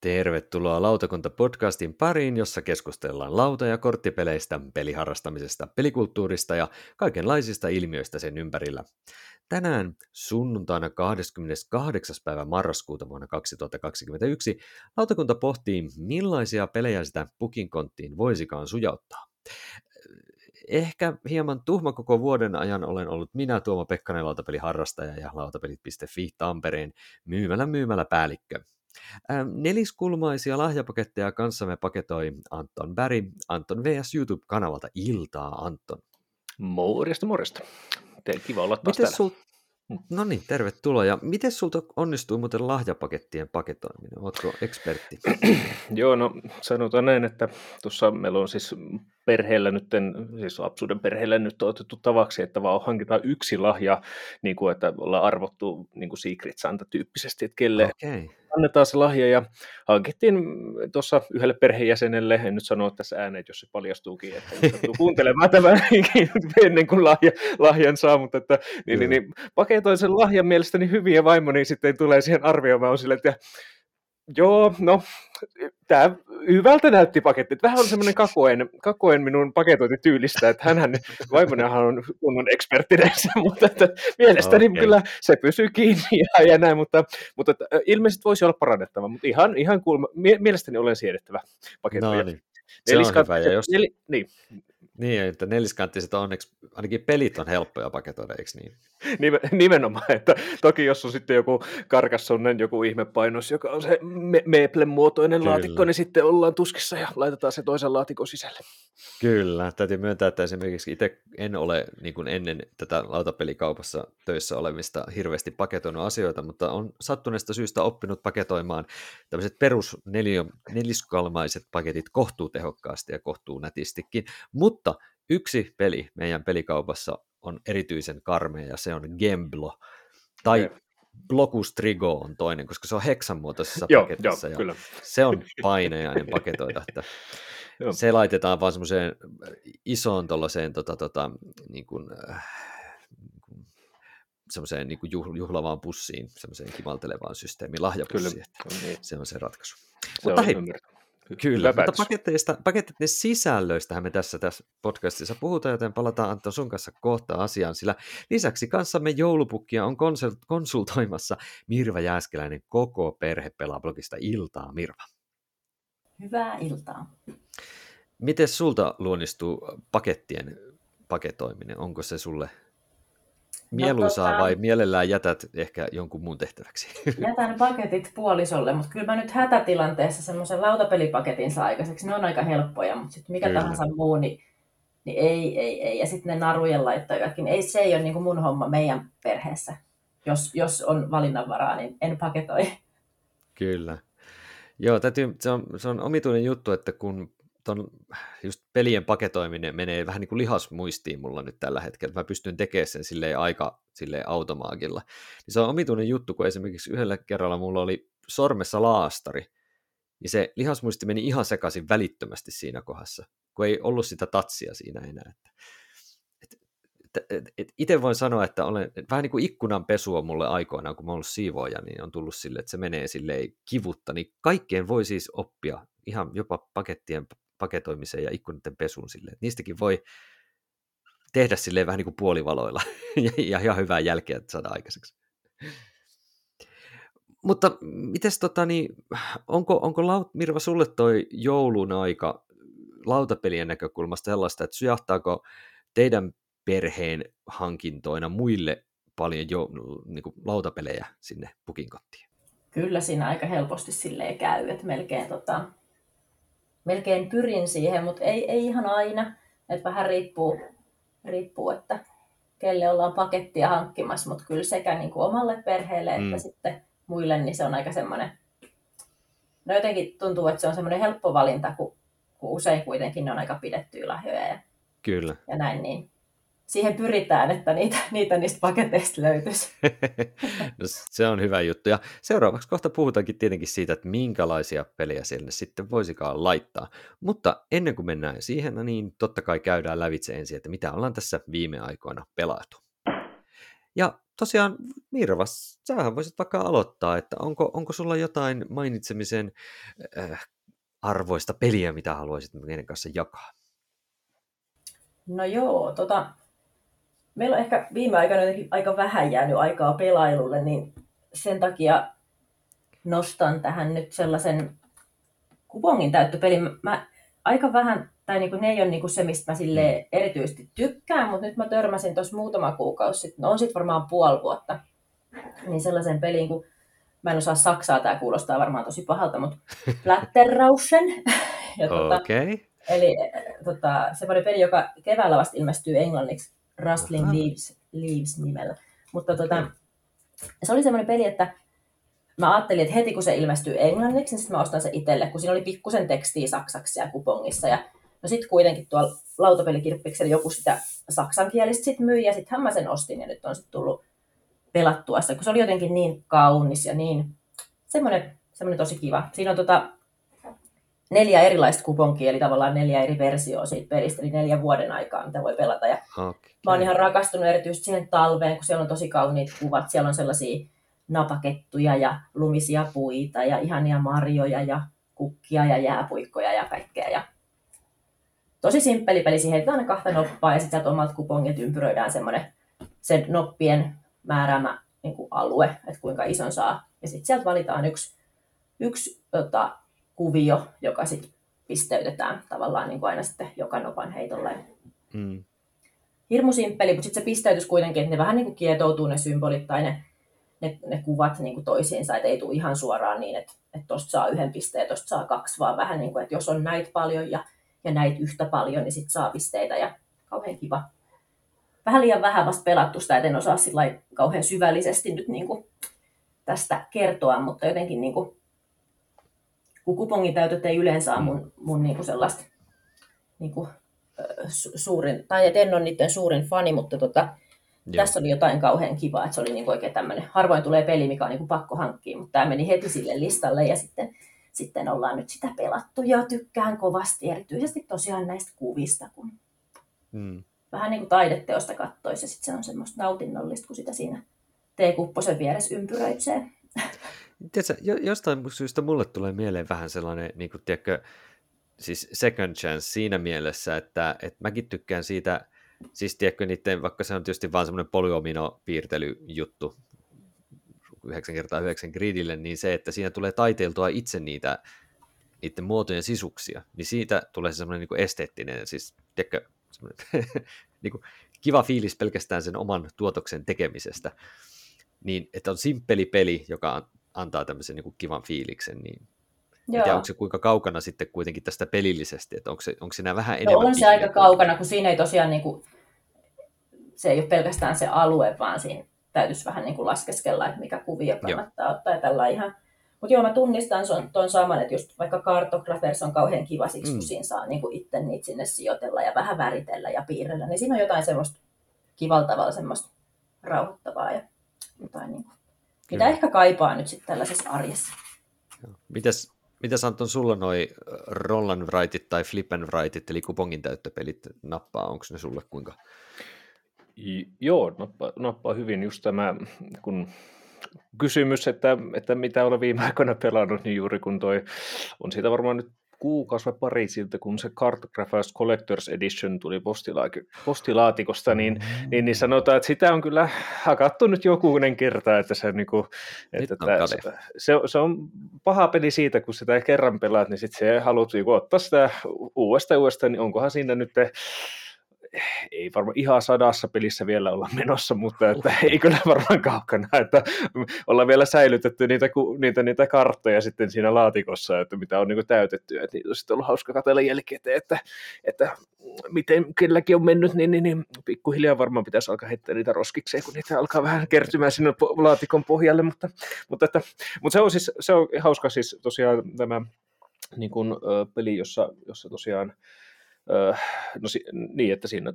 Tervetuloa Lautakunta-podcastin pariin, jossa keskustellaan lauta- ja korttipeleistä, peliharrastamisesta, pelikulttuurista ja kaikenlaisista ilmiöistä sen ympärillä. Tänään sunnuntaina 28. päivä marraskuuta vuonna 2021 lautakunta pohtii, millaisia pelejä sitä pukinkonttiin voisikaan sujauttaa. Ehkä hieman tuhma koko vuoden ajan olen ollut minä Tuomo Pekkanen lautapeliharrastaja ja lautapelit.fi Tampereen myymällä myymällä päällikkö. Neliskulmaisia lahjapaketteja kanssamme paketoi Anton Bäri, Anton VS YouTube-kanavalta Iltaa Anton. Morjesta, morjesta. Teillä kiva olla taas Miten sul... No niin, tervetuloa. Ja miten sulta onnistuu muuten lahjapakettien paketoiminen? Oletko ekspertti? Joo, no sanotaan näin, että tuossa meillä on siis perheellä nyt, siis lapsuuden perheellä nyt on otettu tavaksi, että vaan hankitaan yksi lahja, niin kuin että ollaan arvottu niin kuin Secret Santa-tyyppisesti, että kelle okay. annetaan se lahja, ja hankittiin tuossa yhdelle perheenjäsenelle, en nyt sano tässä ääneen, jos se paljastuukin, että kuuntelemaan tämän ennen kuin lahja, lahjan saa, mutta että, niin, niin, niin, paketoin sen lahjan mielestäni hyvin, ja vaimoni sitten tulee siihen arvioimaan, on sille, että Joo, no, tämä hyvältä näytti paketti. Vähän on semmoinen kakoen, kakoen minun paketointityylistä, että hänhän, vaimonenhan on kunnon ekspertti näissä, mutta että mielestäni okay. kyllä se pysyy kiinni ja, ja näin, mutta, mutta että, ilmeisesti voisi olla parannettava, mutta ihan, ihan kuulma, mielestäni olen siedettävä paketoija. No niin. Se on hyvä, ja jos... Nel, niin, niin, että neliskanttiset on onneksi, ainakin pelit on helppoja paketoida, eikö niin? Nimenomaan, että toki jos on sitten joku karkassonnen joku ihmepainos, joka on se me- Meeplen muotoinen Kyllä. laatikko, niin sitten ollaan tuskissa ja laitetaan se toisen laatikon sisälle. Kyllä, täytyy myöntää, että esimerkiksi itse en ole niin kuin ennen tätä lautapelikaupassa töissä olemista hirveästi paketoinut asioita, mutta on sattuneesta syystä oppinut paketoimaan tämmöiset perus neliskalmaiset paketit kohtuu tehokkaasti ja kohtuu nätistikin, mutta yksi peli meidän pelikaupassa on erityisen karmea ja se on Gemblo. Tai okay. Blocus Trigo on toinen, koska se on heksan muotoisessa paketissa. Jo, ja kyllä. Se on painejainen paketoida. Että se laitetaan vaan semmoiseen isoon tuollaiseen tota, tota, niin kuin, äh, semmoiseen niin kuin juhlavaan pussiin, semmoiseen kimaltelevaan systeemiin, lahjapussiin. Niin. Se on se ratkaisu. Se Mutta on hei, Kyllä, mutta paketteista, paketteiden sisällöistähän me tässä, tässä podcastissa puhutaan, joten palataan Anton sun kanssa kohta asiaan, sillä lisäksi kanssamme joulupukkia on konsultoimassa Mirva Jääskeläinen koko perhe pelaa blogista Iltaa, Mirva. Hyvää iltaa. Miten sulta luonnistuu pakettien paketoiminen? Onko se sulle mieluisaa no, tota, vai mielellään jätät ehkä jonkun muun tehtäväksi? Jätän paketit puolisolle, mutta kyllä mä nyt hätätilanteessa semmoisen lautapelipaketin saa aikaiseksi. Ne on aika helppoja, mutta sitten mikä kyllä. tahansa muu, niin, niin ei, ei, ei. Ja sitten ne narujen laittajatkin, ei, se ei ole niin kuin mun homma meidän perheessä. Jos, jos on valinnanvaraa, niin en paketoi. Kyllä. Joo, täytyy, se, on, se on omituinen juttu, että kun ton, just pelien paketoiminen menee vähän niin kuin lihasmuistiin mulla nyt tällä hetkellä. Mä pystyn tekemään sen silleen aika silleen automaagilla. Niin se on omituinen juttu, kun esimerkiksi yhdellä kerralla mulla oli sormessa laastari, niin se lihasmuisti meni ihan sekaisin välittömästi siinä kohdassa, kun ei ollut sitä tatsia siinä enää. Että, et, et, et, itse voin sanoa, että olen, vähän niin kuin ikkunan pesu on mulle aikoinaan, kun mä ollut siivooja, niin on tullut sille, että se menee silleen kivutta, niin kaikkeen voi siis oppia ihan jopa pakettien paketoimiseen ja ikkunoiden pesuun silleen. Niistäkin voi tehdä silleen vähän niin kuin puolivaloilla ja, ihan hyvää jälkeä saada aikaiseksi. Mutta mites tota, niin, onko, onko laut, Mirva sulle toi joulun aika lautapelien näkökulmasta sellaista, että sujahtaako teidän perheen hankintoina muille paljon jo, niin kuin lautapelejä sinne pukinkottiin? Kyllä siinä aika helposti silleen käy, että melkein tota, melkein pyrin siihen, mutta ei, ei ihan aina. Että vähän riippuu, riippuu, että kelle ollaan pakettia hankkimassa, mutta kyllä sekä niin kuin omalle perheelle että mm. sitten muille, niin se on aika semmoinen, no jotenkin tuntuu, että se on semmoinen helppo valinta, kun, kun usein kuitenkin ne on aika pidettyjä lahjoja ja, kyllä. ja näin, niin siihen pyritään, että niitä, niitä niistä paketeista löytyisi. no, se on hyvä juttu. Ja seuraavaksi kohta puhutaankin tietenkin siitä, että minkälaisia pelejä sinne sitten voisikaan laittaa. Mutta ennen kuin mennään siihen, niin totta kai käydään lävitse ensin, että mitä ollaan tässä viime aikoina pelattu. Ja tosiaan Mirva, sähän voisit vaikka aloittaa, että onko, onko sulla jotain mainitsemisen äh, arvoista peliä, mitä haluaisit meidän kanssa jakaa? No joo, tota, meillä on ehkä viime aikoina aika vähän jäänyt aikaa pelailulle, niin sen takia nostan tähän nyt sellaisen kupongin täyttöpelin. Mä aika vähän, tai niinku, ne ei ole niinku se, mistä mä sille mm. erityisesti tykkään, mutta nyt mä törmäsin tuossa muutama kuukausi sitten, no on sitten varmaan puoli vuotta, niin sellaisen pelin kuin mä en osaa saksaa, tämä kuulostaa varmaan tosi pahalta, mutta Flatterrauschen. ja tota, okay. Eli tota, semmoinen peli, joka keväällä vasta ilmestyy englanniksi Rustling Leaves, Leaves nimellä. Mutta tota, se oli semmoinen peli, että mä ajattelin, että heti kun se ilmestyy englanniksi, niin sitten mä ostan se itselle, kun siinä oli pikkusen tekstiä saksaksi ja kupongissa. Ja no sitten kuitenkin tuolla lautapelikirppiksellä joku sitä saksankielistä sit myi, ja sittenhän mä sen ostin, ja nyt on sitten tullut pelattua sitä, kun se oli jotenkin niin kaunis ja niin semmoinen, semmoinen tosi kiva. Siinä on tota, neljä erilaista kuponkia, eli tavallaan neljä eri versioa siitä pelistä, eli neljä vuoden aikaa, mitä voi pelata. Ja okay. Mä oon ihan rakastunut erityisesti siihen talveen, kun siellä on tosi kauniit kuvat. Siellä on sellaisia napakettuja ja lumisia puita ja ihania marjoja ja kukkia ja jääpuikkoja ja kaikkea. Ja tosi simppeli peli, siihen heitetään kahta noppaa ja sitten omat kupongit ympyröidään semmoinen sen noppien määräämä niin kuin alue, että kuinka ison saa. Ja sitten sieltä valitaan yksi, yksi tota, kuvio, joka sitten pisteytetään tavallaan niin kuin aina sitten joka nopan heitolle. Mm. Hirmu simppeli, mutta sitten se pisteytys kuitenkin, että ne vähän niin kuin kietoutuu ne symbolit tai ne, ne, ne kuvat niin kuin toisiinsa, että ei tule ihan suoraan niin, että että tuosta saa yhden pisteen, tuosta saa kaksi, vaan vähän niin kuin, että jos on näitä paljon ja, ja näitä yhtä paljon, niin sitten saa pisteitä ja kauhean kiva. Vähän liian vähän vasta pelattu sitä, että en osaa sillä kauhean syvällisesti nyt niin kuin tästä kertoa, mutta jotenkin niin kuin kun kupongin täytöt ei yleensä ole mun, mun niinku sellaista niinku, suurin, tai et en ole niiden suurin fani, mutta tota, tässä oli jotain kauhean kivaa, että se oli niinku oikein tämmöinen, harvoin tulee peli, mikä on niinku pakko hankkia, mutta tämä meni heti sille listalle ja sitten, sitten ollaan nyt sitä pelattu ja tykkään kovasti, erityisesti tosiaan näistä kuvista, kun hmm. vähän niin kuin taideteosta kattoisi ja sitten se on semmoista nautinnollista, kun sitä siinä teekupposen vieressä ympyröitsee. Tiedätkö, jostain syystä mulle tulee mieleen vähän sellainen, niin kuin, tiedätkö, siis second chance siinä mielessä, että, että mäkin tykkään siitä, siis tiedätkö, niiden, vaikka se on tietysti vaan semmoinen polyomino-piirtelyjuttu, 9 kertaa 9 gridille, niin se, että siinä tulee taiteiltua itse niitä niiden muotojen sisuksia, niin siitä tulee se semmoinen niin esteettinen, siis tiedätkö, niin kuin, kiva fiilis pelkästään sen oman tuotoksen tekemisestä. Niin, että on simppeli peli, joka antaa tämmöisen niin kuin kivan fiiliksen, niin Joo. tiedä, onko se kuinka kaukana sitten kuitenkin tästä pelillisesti, että onko, se, onko siinä vähän no, enemmän... No on se aika kaukana, kun siinä ei tosiaan, niin kuin, se ei ole pelkästään se alue, vaan siinä täytyisi vähän niin kuin laskeskella, että mikä kuvio kannattaa joo. ottaa ja tällä ihan. Mutta joo, mä tunnistan son, ton saman, että just vaikka Cartographers on kauhean kiva siksi, mm. kun siinä saa niin kuin itse niitä sinne sijoitella ja vähän väritellä ja piirrellä, niin siinä on jotain semmoista kivalla tavalla semmoista rauhoittavaa ja jotain niin kuin mitä ehkä kaipaa nyt sitten tällaisessa arjessa. Mitäs, mitäs Anton, sulla noi roll and tai flip and eli kupongin täyttöpelit nappaa, onko ne sulle kuinka? Joo, nappaa, nappaa hyvin just tämä, kun kysymys, että, että mitä olen viime aikoina pelannut, niin juuri kun toi, on siitä varmaan nyt kuukausi vai pari siltä, kun se Cartographers Collector's Edition tuli postilaatikosta, niin, mm. niin, niin sanotaan, että sitä on kyllä hakattu nyt jokunen kerta, että se, niin kuin, että että se, se, on paha peli siitä, kun sitä kerran pelaat, niin sitten se haluat niin ottaa sitä uudestaan uudestaan, niin onkohan siinä nyt ei varmaan ihan sadassa pelissä vielä olla menossa, mutta että ei kyllä varmaan kaukana, että ollaan vielä säilytetty niitä, niitä, niitä karttoja sitten siinä laatikossa, että mitä on niin täytetty, että niitä on sitten ollut hauska katsella jälkikäteen, että, että miten kelläkin on mennyt, niin, niin, niin pikkuhiljaa varmaan pitäisi alkaa heittää niitä roskikseen, kun niitä alkaa vähän kertymään sinne laatikon pohjalle, mutta, mutta, että, mutta se on siis se on hauska siis tosiaan tämä niin kuin, peli, jossa, jossa tosiaan no niin, että siinä,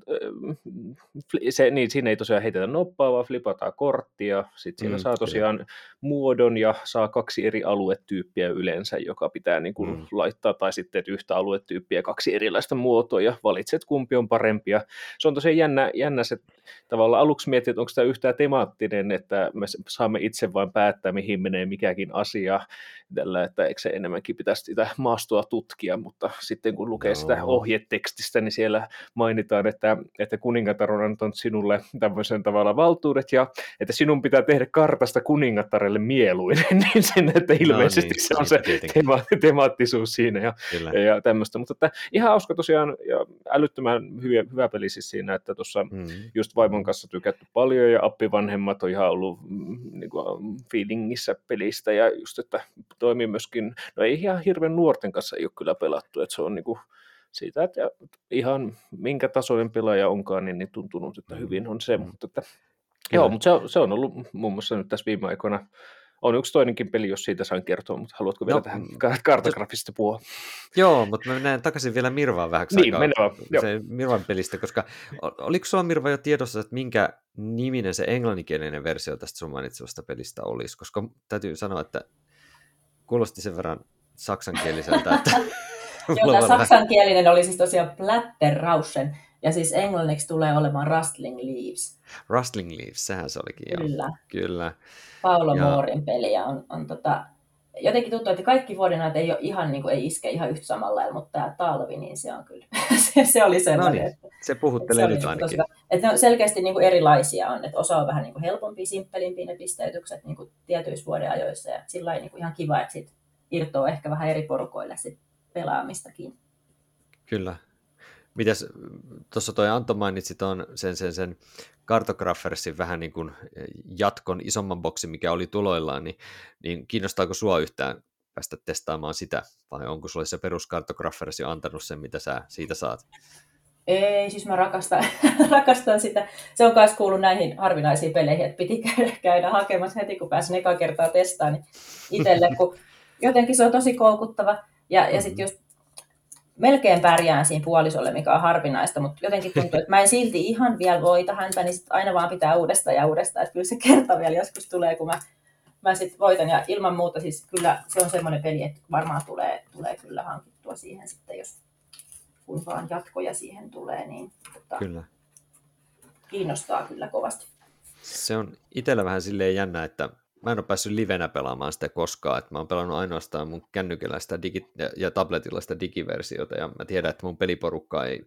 se, niin, siinä ei tosiaan heitetä noppaa, vaan flipataan korttia. Sitten siinä mm, saa tosiaan kyllä. muodon ja saa kaksi eri aluetyyppiä yleensä, joka pitää niin kuin mm. laittaa, tai sitten että yhtä aluetyyppiä kaksi erilaista muotoa ja valitset kumpi on parempia. Se on tosiaan jännä, jännä se tavallaan aluksi miettiä, että onko tämä yhtään temaattinen, että me saamme itse vain päättää, mihin menee mikäkin asia, tällä, että eikö se enemmänkin pitäisi sitä maastoa tutkia, mutta sitten kun lukee no. sitä ohjetekstistä, niin siellä mainitaan, että, että kuningatar on antanut sinulle tämmöisen tavalla valtuudet ja että sinun pitää tehdä kartasta kuningattarelle mieluinen, niin sen, että ilmeisesti no, niin, se on se tema, temaattisuus siinä ja, ja, ja tämmöistä, mutta että ihan hauska tosiaan ja älyttömän hyvä, hyvä peli siis siinä, että tuossa mm. just vaimon kanssa tykätty paljon ja appivanhemmat on ihan ollut mm, niin kuin, feelingissä pelistä ja just, että toimii myöskin, no ei ihan hirveän nuorten kanssa ei ole kyllä pelattu, että se on niin kuin siitä, että ihan minkä tasoinen pelaaja onkaan, niin, niin tuntunut, että hyvin on se, mm. mutta että, joo, mutta se, se on ollut muun muassa nyt tässä viime aikoina on yksi toinenkin peli, jos siitä sain kertoa, mutta haluatko vielä no, tähän mm. kartografista puhua? Joo, mutta mä menen takaisin vielä Mirvaan vähän niin, aikaa. Se Mirvan pelistä, koska oliko sulla Mirva jo tiedossa, että minkä niminen se englanninkielinen versio tästä sun mainitsemasta pelistä olisi? Koska täytyy sanoa, että kuulosti sen verran saksankieliseltä, että... Joo, tämä saksankielinen oli siis tosiaan Blatterrauschen, ja siis englanniksi tulee olemaan Rustling Leaves. Rustling Leaves, sehän se olikin, Kyllä. joo. Kyllä. Paolo ja... Moorin peli, ja on, on tota, jotenkin tuntuu, että kaikki vuodenajat ei, ole ihan, niin kuin, ei iske ihan yhtä samalla lailla, mutta tämä talvi, niin se on kyllä, se, se oli semmoinen. No niin, että, se puhuttelee että se nyt niinku ainakin. Tosi, että ne on selkeästi niin kuin erilaisia on, että osa on vähän niin kuin helpompi, simppelimpi ne pisteytykset niin kuin tietyissä vuodenajoissa, ja sillä niin kuin ihan kiva, että sit irtoaa ehkä vähän eri porukoille sit pelaamistakin. Kyllä. Mitäs tuossa toi Anto mainitsi ton, sen, sen, sen Cartographersin vähän niin kuin jatkon isomman boksin, mikä oli tuloillaan, niin, niin kiinnostaako sua yhtään päästä testaamaan sitä, vai onko sulle se perus antanut sen, mitä sä siitä saat? Ei, siis mä rakastan, rakastan sitä. Se on myös kuullut näihin harvinaisiin peleihin, että piti käydä, käydä hakemassa heti, kun pääsin eka kertaa testaamaan niin itselle, kun jotenkin se on tosi koukuttava. Ja, ja sitten just melkein pärjään siinä puolisolle, mikä on harvinaista, mutta jotenkin tuntuu, että mä en silti ihan vielä voita häntä, niin sit aina vaan pitää uudestaan ja uudestaan, että kyllä se kerta vielä joskus tulee, kun mä, mä sitten voitan. Ja ilman muuta siis kyllä se on semmoinen peli, että varmaan tulee, tulee kyllä hankittua siihen sitten, jos kun vaan jatkoja siihen tulee, niin tota, kyllä. kiinnostaa kyllä kovasti. Se on itsellä vähän silleen jännä, että mä en ole päässyt livenä pelaamaan sitä koskaan, että mä oon pelannut ainoastaan mun kännykällä sitä digi- ja, ja tabletilla sitä digiversiota, ja mä tiedän, että mun peliporukka ei,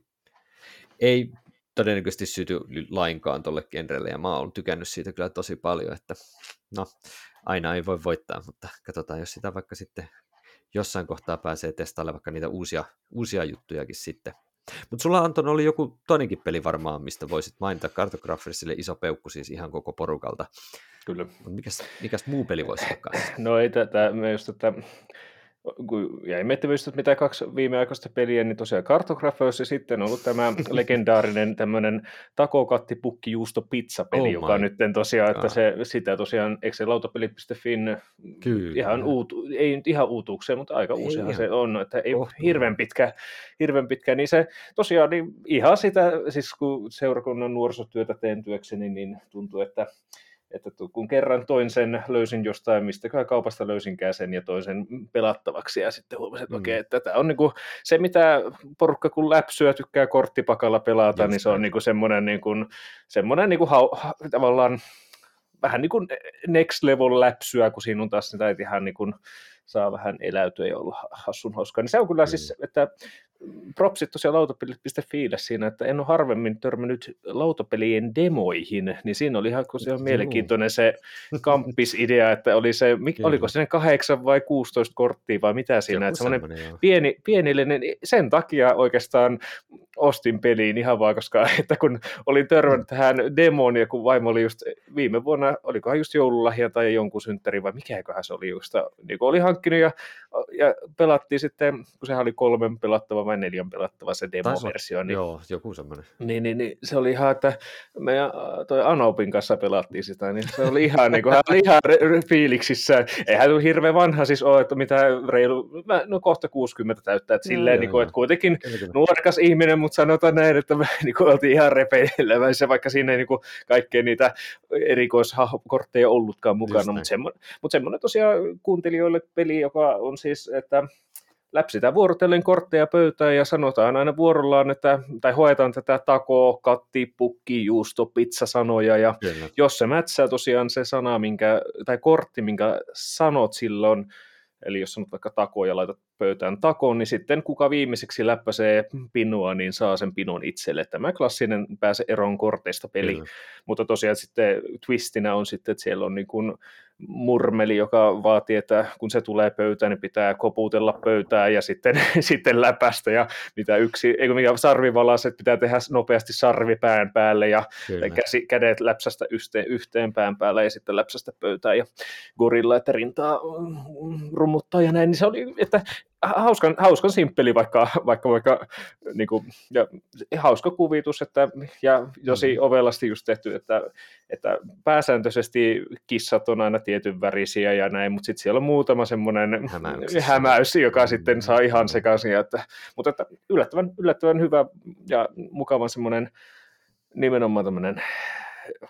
ei todennäköisesti syty lainkaan tolle genrelle, ja mä oon tykännyt siitä kyllä tosi paljon, että no, aina ei voi voittaa, mutta katsotaan, jos sitä vaikka sitten jossain kohtaa pääsee testailemaan vaikka niitä uusia, uusia juttujakin sitten. Mutta sulla Anton oli joku toinenkin peli varmaan, mistä voisit mainita Cartographersille iso peukku siis ihan koko porukalta. Kyllä. mikäs, mikäs muu peli voisi olla No ei tätä, me just tätä, kun jäi miettimään mitä kaksi viimeaikaista peliä, niin tosiaan Cartographers ja sitten on ollut tämä legendaarinen tämmöinen takokattipukki juusto pizza peli, oh joka nyt tosiaan, että se, sitä tosiaan, eikö se lautapelit.fin Kyllä. ihan uutu, ei nyt ihan uutuukseen, mutta aika uusihan se on, että ei oh, hirveän pitkä, hirveän pitkä, niin se tosiaan niin ihan sitä, siis kun seurakunnan nuorisotyötä teen työkseni, niin tuntuu, että että kun kerran toin sen, löysin jostain, mistä kaupasta löysinkään sen ja toin sen pelattavaksi ja sitten huomasin, että mm. okei, että tämä on niin kuin se, mitä porukka kun läpsyä tykkää korttipakalla pelata, Just niin se on niin kuin semmoinen, niin kuin, semmoinen niin kuin hau, tavallaan vähän niin kuin next level läpsyä, kun siinä on taas sitä, että ihan niin kuin saa vähän eläytyä ja olla hassun hauskaa. Niin se on kyllä mm. siis, että propsit tosiaan lautapelit.fi siinä, että en ole harvemmin törmännyt lautapelien demoihin, niin siinä oli ihan se mielenkiintoinen se kamppisidea, että oli se, mikä, oliko se 8 vai 16 korttia vai mitä siinä, että semmoinen pieni, pienillinen, sen takia oikeastaan ostin peliin ihan vaan, koska että kun olin törmännyt tähän demoon ja kun vaimo oli just viime vuonna, olikohan just joululahja tai jonkun synttäri vai mikäköhän se oli just, niin oli hankkinut ja, ja pelattiin sitten, kun sehän oli kolmen pelattava vai neljän pelattava se demo-versio. Niin, joo, joku semmoinen. Niin, niin, niin, se oli ihan, että meidän toi Anopin kanssa pelattiin sitä, niin se oli ihan, niin kuin, hän oli ihan fiiliksissä. Eihän hän hirveän vanha siis ole, että mitä reilu, no kohta 60 täyttää, että silleen, joo, niin kuin, että kuitenkin nuorekas ihminen, mutta sanotaan näin, että me niin kuin, oltiin ihan repeileväisiä, vaikka siinä ei niin kuin, kaikkea niitä erikoiskortteja ollutkaan mukana, mutta semmoinen, mutta semmoinen tosiaan kuuntelijoille peli, joka on siis, että läpsitään vuorotellen kortteja pöytään ja sanotaan aina vuorollaan, että, tai hoetaan tätä tako, katti, pukki, juusto, pizza sanoja ja Kyllä. jos se mätsää tosiaan se sana, minkä, tai kortti, minkä sanot silloin, eli jos sanot vaikka tako ja laitat pöytään takoon, niin sitten kuka viimeiseksi läppäsee pinua, niin saa sen pinon itselle. Tämä klassinen pääse eroon korteista peli. Kyllä. Mutta tosiaan sitten twistinä on sitten, että siellä on niin kuin murmeli, joka vaatii, että kun se tulee pöytään, niin pitää koputella pöytää ja sitten, sitten läpästä ja mitä yksi, eikö mikä sarvivalas, että pitää tehdä nopeasti sarvi pään päälle ja käsi, kädet läpsästä yhteen, yhteen pään päälle ja sitten läpsästä pöytään ja gorilla, että rintaa rummuttaa ja näin, niin se oli, että hauskan, hauskan simppeli vaikka, vaikka, vaikka niin kuin, ja hauska kuvitus, että, ja josi mm. ovelasti just tehty, että, että pääsääntöisesti kissat on aina tietyn värisiä ja näin, mutta sitten siellä on muutama semmoinen hämäys, joka sitten saa ihan sekaisin, että, mutta että yllättävän, yllättävän hyvä ja mukava semmoinen nimenomaan tämmöinen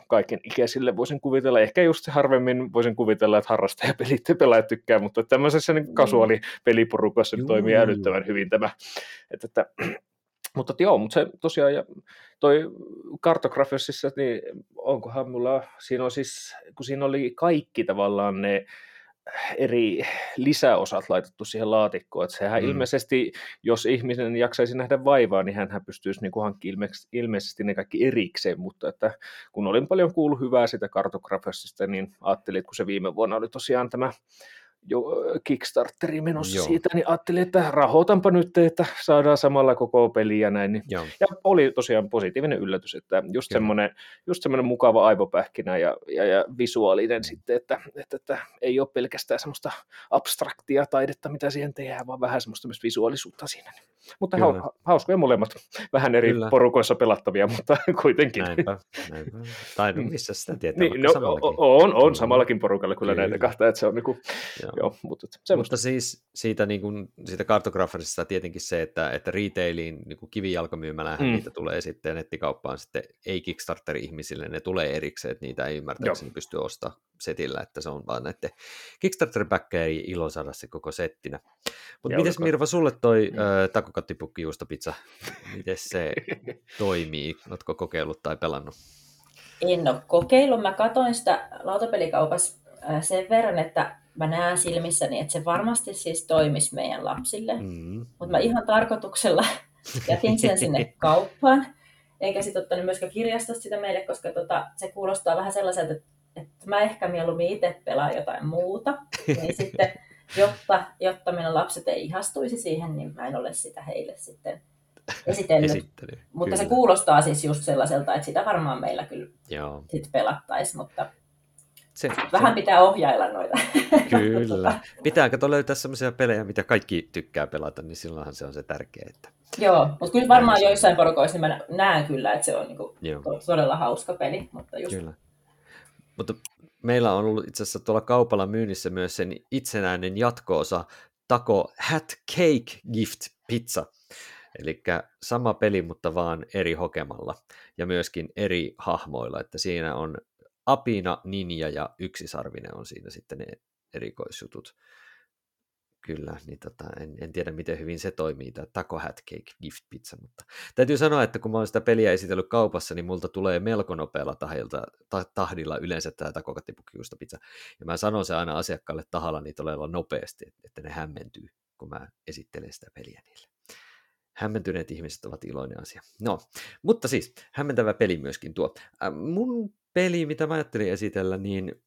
kaiken ikäisille voisin kuvitella. Ehkä just harvemmin voisin kuvitella, että harrastajapelit pelaajat tykkää, mutta tämmöisessä niin kasuaalipeliporukassa mm. toimii älyttävän hyvin tämä. Että, että, mutta joo, mutta se tosiaan, ja toi kartografiassa, niin onkohan mulla, siinä on siis, kun siinä oli kaikki tavallaan ne eri lisäosat laitettu siihen laatikkoon. Että sehän mm. ilmeisesti, jos ihminen jaksaisi nähdä vaivaa, niin hän pystyisi niin hankkimaan ilmeisesti ne kaikki erikseen, mutta että kun olin paljon kuullut hyvää sitä kartografista, niin ajattelin, että kun se viime vuonna oli tosiaan tämä jo Kickstarteri menossa Joo. siitä, niin ajattelin, että rahoitanpa nyt, että saadaan samalla koko peli ja näin. Niin. Ja oli tosiaan positiivinen yllätys, että just semmoinen, just semmoinen mukava aivopähkinä ja, ja, ja visuaalinen sitten, että, että, että, ei ole pelkästään semmoista abstraktia taidetta, mitä siihen tehdään, vaan vähän semmoista myös visuaalisuutta siinä. Mutta Kyllä. hauskoja molemmat, vähän eri Kyllä. porukoissa pelattavia, mutta kuitenkin. Näinpä, näinpä. Tai no, missä sitä tietää, niin, no, on, on samallakin porukalla kyllä, kyllä. näitä kahta, että se on niin kuin, Joo. Joo, mutta, mutta siis siitä, niin kuin, siitä kartograferista tietenkin se, että, että retailiin niin kuin kivijalkamyymälähän mm. niitä tulee sitten nettikauppaan sitten ei Kickstarter-ihmisille, ne tulee erikseen, että niitä ei ymmärtääkseni pysty ostamaan setillä, että se on vaan näiden Kickstarter-päkkejä ei ilo saada se koko settinä. Mutta miten Mirva, sulle toi äh, takokattipukki juustopizza, miten se toimii? Oletko kokeillut tai pelannut? En ole kokeillut. Mä katoin sitä lautapelikaupassa sen verran, että mä näen silmissäni, että se varmasti siis toimisi meidän lapsille. Mm. Mutta mä ihan tarkoituksella jätin sen sinne kauppaan. Enkä sitten ottanut myöskään kirjastosta sitä meille, koska tota, se kuulostaa vähän sellaiselta, että mä ehkä mieluummin itse pelaan jotain muuta. Niin sitten, jotta, jotta meidän lapset ei ihastuisi siihen, niin mä en ole sitä heille sitten esitellyt. Esittely, mutta kyllä. se kuulostaa siis just sellaiselta, että sitä varmaan meillä kyllä sitten pelattaisi, mutta se, Vähän se... pitää ohjailla noita. Kyllä. Pitää kato löytää sellaisia pelejä, mitä kaikki tykkää pelata, niin silloinhan se on se tärkeä. Että... Joo, mutta kyllä varmaan joissain porukoissa niin mä näen kyllä, että se on niinku todella hauska peli. Mutta just... Kyllä. Mutta meillä on ollut itse asiassa tuolla kaupalla myynnissä myös sen itsenäinen jatko-osa Taco Hat Cake Gift Pizza. Eli sama peli, mutta vaan eri hokemalla ja myöskin eri hahmoilla, että siinä on Apina, Ninja ja Yksisarvinen on siinä sitten ne erikoisjutut. Kyllä, niin tota, en, en, tiedä miten hyvin se toimii, tämä Taco Hat Cake Gift Pizza, mutta täytyy sanoa, että kun mä oon sitä peliä esitellyt kaupassa, niin multa tulee melko nopealla tahdilla, ta, tahdilla yleensä tämä Taco Kattipukkiusta pizza. Ja mä sanon se aina asiakkaalle tahalla niin todella nopeasti, että ne hämmentyy, kun mä esittelen sitä peliä niille. Hämmentyneet ihmiset ovat iloinen asia. No, mutta siis, hämmentävä peli myöskin tuo. Äh, mun peli, mitä mä ajattelin esitellä, niin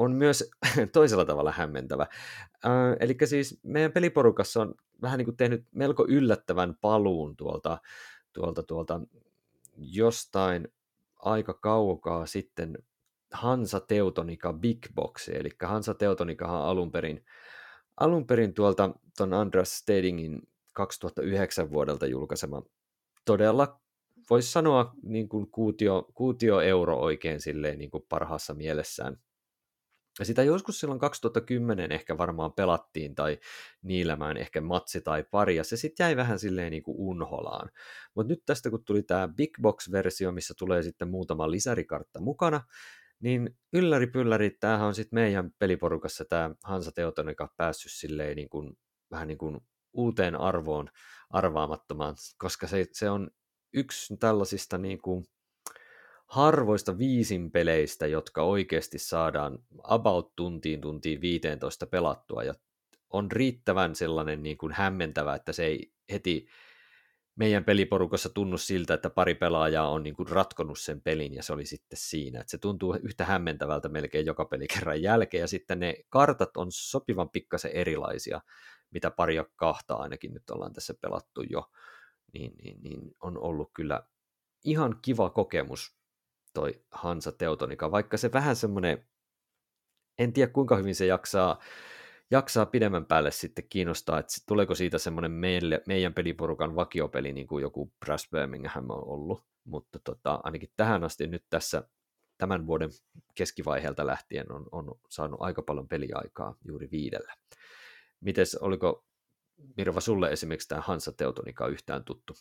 on myös toisella tavalla hämmentävä. Äh, eli siis meidän peliporukassa on vähän niin kuin tehnyt melko yllättävän paluun tuolta tuolta, tuolta jostain aika kaukaa sitten Hansa Teutonica Big Box, eli Hansa Teutonicahan alun perin, alun perin tuolta ton Andras Stedingin 2009 vuodelta julkaisema todella voisi sanoa niin kuin kuutio, kuutio euro oikein silleen niin kuin parhaassa mielessään. Ja sitä joskus silloin 2010 ehkä varmaan pelattiin tai niilämään ehkä matsi tai pari, ja se sitten jäi vähän silleen niin kuin unholaan. Mutta nyt tästä kun tuli tämä Big Box-versio, missä tulee sitten muutama lisärikartta mukana, niin ylläri pylläri, tämähän on sitten meidän peliporukassa tämä Hansa Teutonika päässyt silleen niin kuin, vähän niin kuin uuteen arvoon arvaamattomaan, koska se, se on yksi tällaisista niin kuin harvoista viisin peleistä, jotka oikeasti saadaan about tuntiin tuntiin 15 pelattua ja on riittävän sellainen niin kuin hämmentävä, että se ei heti meidän peliporukassa tunnu siltä, että pari pelaajaa on niin kuin ratkonut sen pelin ja se oli sitten siinä. Että se tuntuu yhtä hämmentävältä melkein joka pelikerran jälkeen ja sitten ne kartat on sopivan pikkasen erilaisia, mitä paria kahta ainakin nyt ollaan tässä pelattu jo, niin, niin, niin on ollut kyllä ihan kiva kokemus toi Hansa Teutonika, vaikka se vähän semmoinen, en tiedä kuinka hyvin se jaksaa, jaksaa pidemmän päälle sitten kiinnostaa, että tuleeko siitä semmoinen meille, meidän peliporukan vakiopeli, niin kuin joku Brass Birmingham on ollut, mutta tota, ainakin tähän asti nyt tässä tämän vuoden keskivaiheelta lähtien on, on saanut aika paljon peliaikaa juuri viidellä. Mites, oliko Mirva sulle esimerkiksi tämä Hansa Teutonika yhtään tuttu?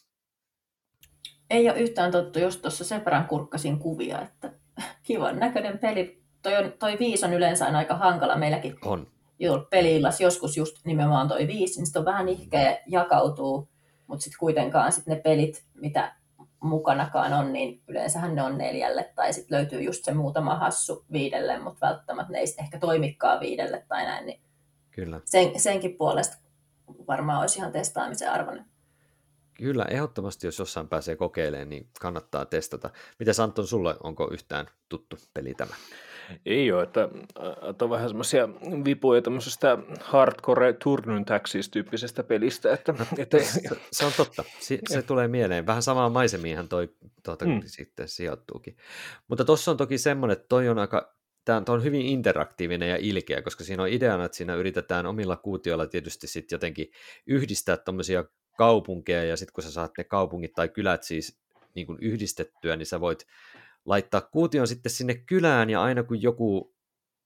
Ei ole yhtään tuttu, just tuossa sen verran kurkkasin kuvia, että kivan näköinen peli. Toi, on, toi viisi on yleensä aika hankala meilläkin. On. Joo, peliillas joskus just nimenomaan toi viisi, niin sitten on vähän ihkeä jakautuu, mutta sitten kuitenkaan sit ne pelit, mitä mukanakaan on, niin yleensähän ne on neljälle, tai sitten löytyy just se muutama hassu viidelle, mutta välttämättä ne ei ehkä toimikaan viidelle tai näin, niin Kyllä. Sen, senkin puolesta varmaan olisi ihan testaamisen arvoinen. Kyllä, ehdottomasti jos jossain pääsee kokeilemaan, niin kannattaa testata. Mitä Anton, sulle onko yhtään tuttu peli tämä? Ei ole, että, että on vähän semmoisia vipuja tämmöisestä hardcore turnun tyyppisestä pelistä. Että, no, että... Se, se, on totta, se, se tulee mieleen. Vähän samaa maisemiinhan toi tuota, mm. sitten sijoittuukin. Mutta tuossa on toki semmoinen, että toi on aika tämä on hyvin interaktiivinen ja ilkeä, koska siinä on ideana, että siinä yritetään omilla kuutioilla tietysti sitten jotenkin yhdistää tuommoisia kaupunkeja, ja sitten kun sä saat ne kaupungit tai kylät siis niin kuin yhdistettyä, niin sä voit laittaa kuution sitten sinne kylään, ja aina kun joku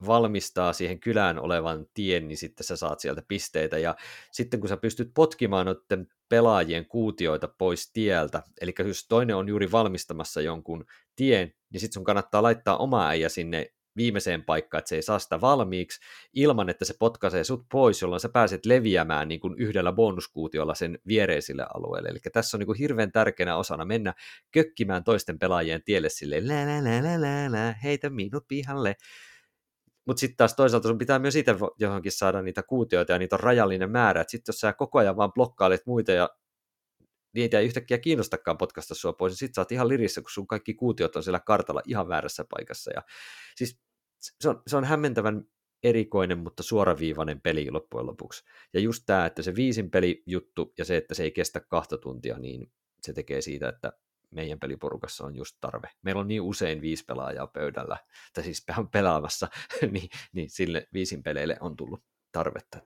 valmistaa siihen kylään olevan tien, niin sitten sä saat sieltä pisteitä, ja sitten kun sä pystyt potkimaan noiden pelaajien kuutioita pois tieltä, eli jos toinen on juuri valmistamassa jonkun tien, niin sitten sun kannattaa laittaa oma äijä sinne viimeiseen paikkaan, että se ei saa sitä valmiiksi ilman, että se potkaisee sut pois, jolloin sä pääset leviämään niin kuin yhdellä bonuskuutiolla sen viereisille alueelle. Eli tässä on niin kuin hirveän tärkeänä osana mennä kökkimään toisten pelaajien tielle silleen, lä, lä, lä, lä, lä, lä, heitä minut pihalle. Mutta sitten taas toisaalta sun pitää myös itse johonkin saada niitä kuutioita ja niitä on rajallinen määrä. Sitten jos sä koko ajan vaan blokkailet muita ja niitä ei yhtäkkiä kiinnostakaan potkasta sua pois, niin sit sä oot ihan lirissä, kun sun kaikki kuutiot on siellä kartalla ihan väärässä paikassa. Ja siis se on, se on hämmentävän erikoinen, mutta suoraviivainen peli loppujen lopuksi. Ja just tämä, että se viisin peli juttu ja se, että se ei kestä kahta tuntia, niin se tekee siitä, että meidän peliporukassa on just tarve. Meillä on niin usein viisi pelaajaa pöydällä, tai siis pelaamassa, niin, niin sille viisin peleille on tullut tarvetta.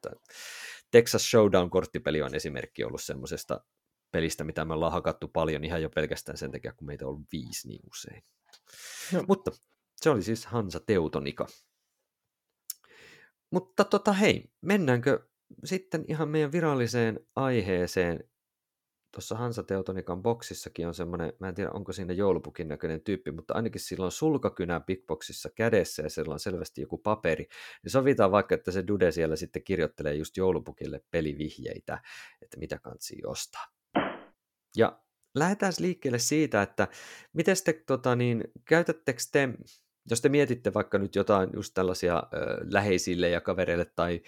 Texas Showdown-korttipeli on esimerkki ollut semmoisesta pelistä, mitä me ollaan hakattu paljon ihan jo pelkästään sen takia, kun meitä on ollut viisi niin usein. No. Mutta se oli siis Hansa Teutonika. Mutta tota hei, mennäänkö sitten ihan meidän viralliseen aiheeseen. Tuossa Hansa Teutonikan boksissakin on semmoinen, mä en tiedä onko siinä joulupukin näköinen tyyppi, mutta ainakin silloin sulkakynä Big Boxissa kädessä ja sillä on selvästi joku paperi. Niin sovitaan vaikka, että se Dude siellä sitten kirjoittelee just joulupukille pelivihjeitä, että mitä kansi ostaa. Ja lähdetään liikkeelle siitä, että miten te tota, niin, käytättekö te, jos te mietitte vaikka nyt jotain just tällaisia ö, läheisille ja kavereille tai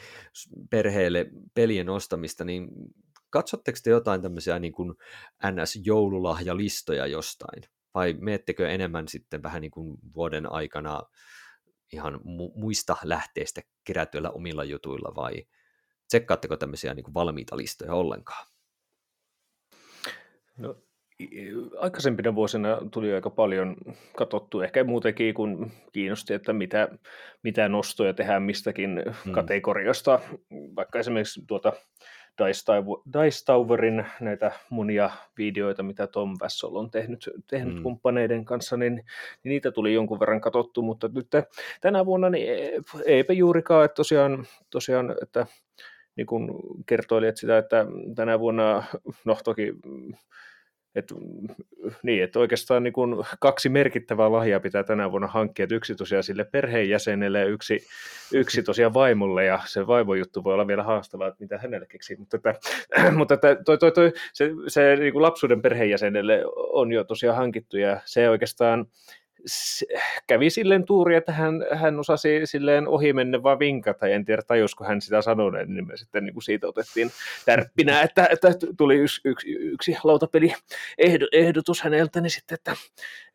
perheelle pelien ostamista, niin katsotteko te jotain tämmöisiä niin kuin NS-joululahjalistoja jostain? Vai meettekö enemmän sitten vähän niin kuin vuoden aikana ihan mu- muista lähteistä kerätyillä omilla jutuilla vai tsekkaatteko tämmöisiä niin kuin valmiita listoja ollenkaan? No, aikaisempina vuosina tuli aika paljon katsottu, ehkä muutenkin kun kiinnosti, että mitä, mitä nostoja tehdään mistäkin hmm. kategoriasta, vaikka esimerkiksi tuota Dice Towerin näitä monia videoita, mitä Tom Vassol on tehnyt, tehnyt mm. kumppaneiden kanssa, niin, niin niitä tuli jonkun verran katsottu, mutta nyt tänä vuonna niin eipä juurikaan, että tosiaan, tosiaan että niin kuin kertoilit sitä, että tänä vuonna, no toki et, niin, että oikeastaan niin kuin kaksi merkittävää lahjaa pitää tänä vuonna hankkia, että yksi tosiaan sille perheenjäsenelle ja yksi, yksi tosiaan vaimolle, ja se vaimojuttu voi olla vielä haastavaa, että mitä hänelle keksii, mutta, että, mutta että toi, toi, toi, se, se niin lapsuuden perheenjäsenelle on jo tosiaan hankittu, ja se oikeastaan kävi silleen tuuri, että hän, hän osasi silleen ohi mennä vaan vinkata, en tiedä tajusko hän sitä sanoneen, niin me sitten niin kuin siitä otettiin tärppinä, että, että tuli yksi, yksi, yksi lautapeli ehdotus häneltä, niin sitten, että,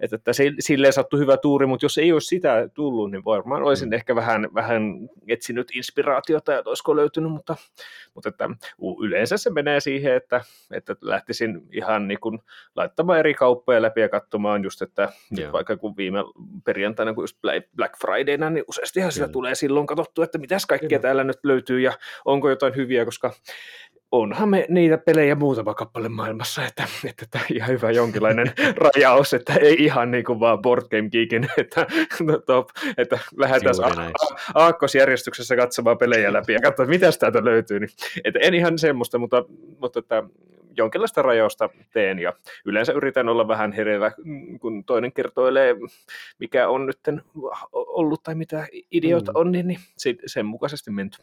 että, että silleen sattui hyvä tuuri, mutta jos ei olisi sitä tullut, niin varmaan olisin mm. ehkä vähän, vähän etsinyt inspiraatiota, että olisiko löytynyt, mutta, mutta että yleensä se menee siihen, että, että lähtisin ihan niin kuin laittamaan eri kauppoja läpi ja katsomaan just, että yeah. vaikka kun viime perjantaina, kun just Black Fridayna, niin useastihan sitä tulee silloin katsottu, että mitäs kaikkea Kyllä. täällä nyt löytyy ja onko jotain hyviä, koska onhan me niitä pelejä muutama kappale maailmassa, että, että, että ihan hyvä jonkinlainen rajaus, että ei ihan niin kuin vaan Board Game Geekin, että, no top, että lähdetään a- aakkosjärjestyksessä katsomaan pelejä läpi ja katsotaan, mitä täältä löytyy. Niin, että en ihan semmoista, mutta, mutta että jonkinlaista rajausta teen ja yleensä yritän olla vähän hereillä, kun toinen kertoilee, mikä on nyt ollut tai mitä ideoita mm. on, niin, niin sen mukaisesti menty.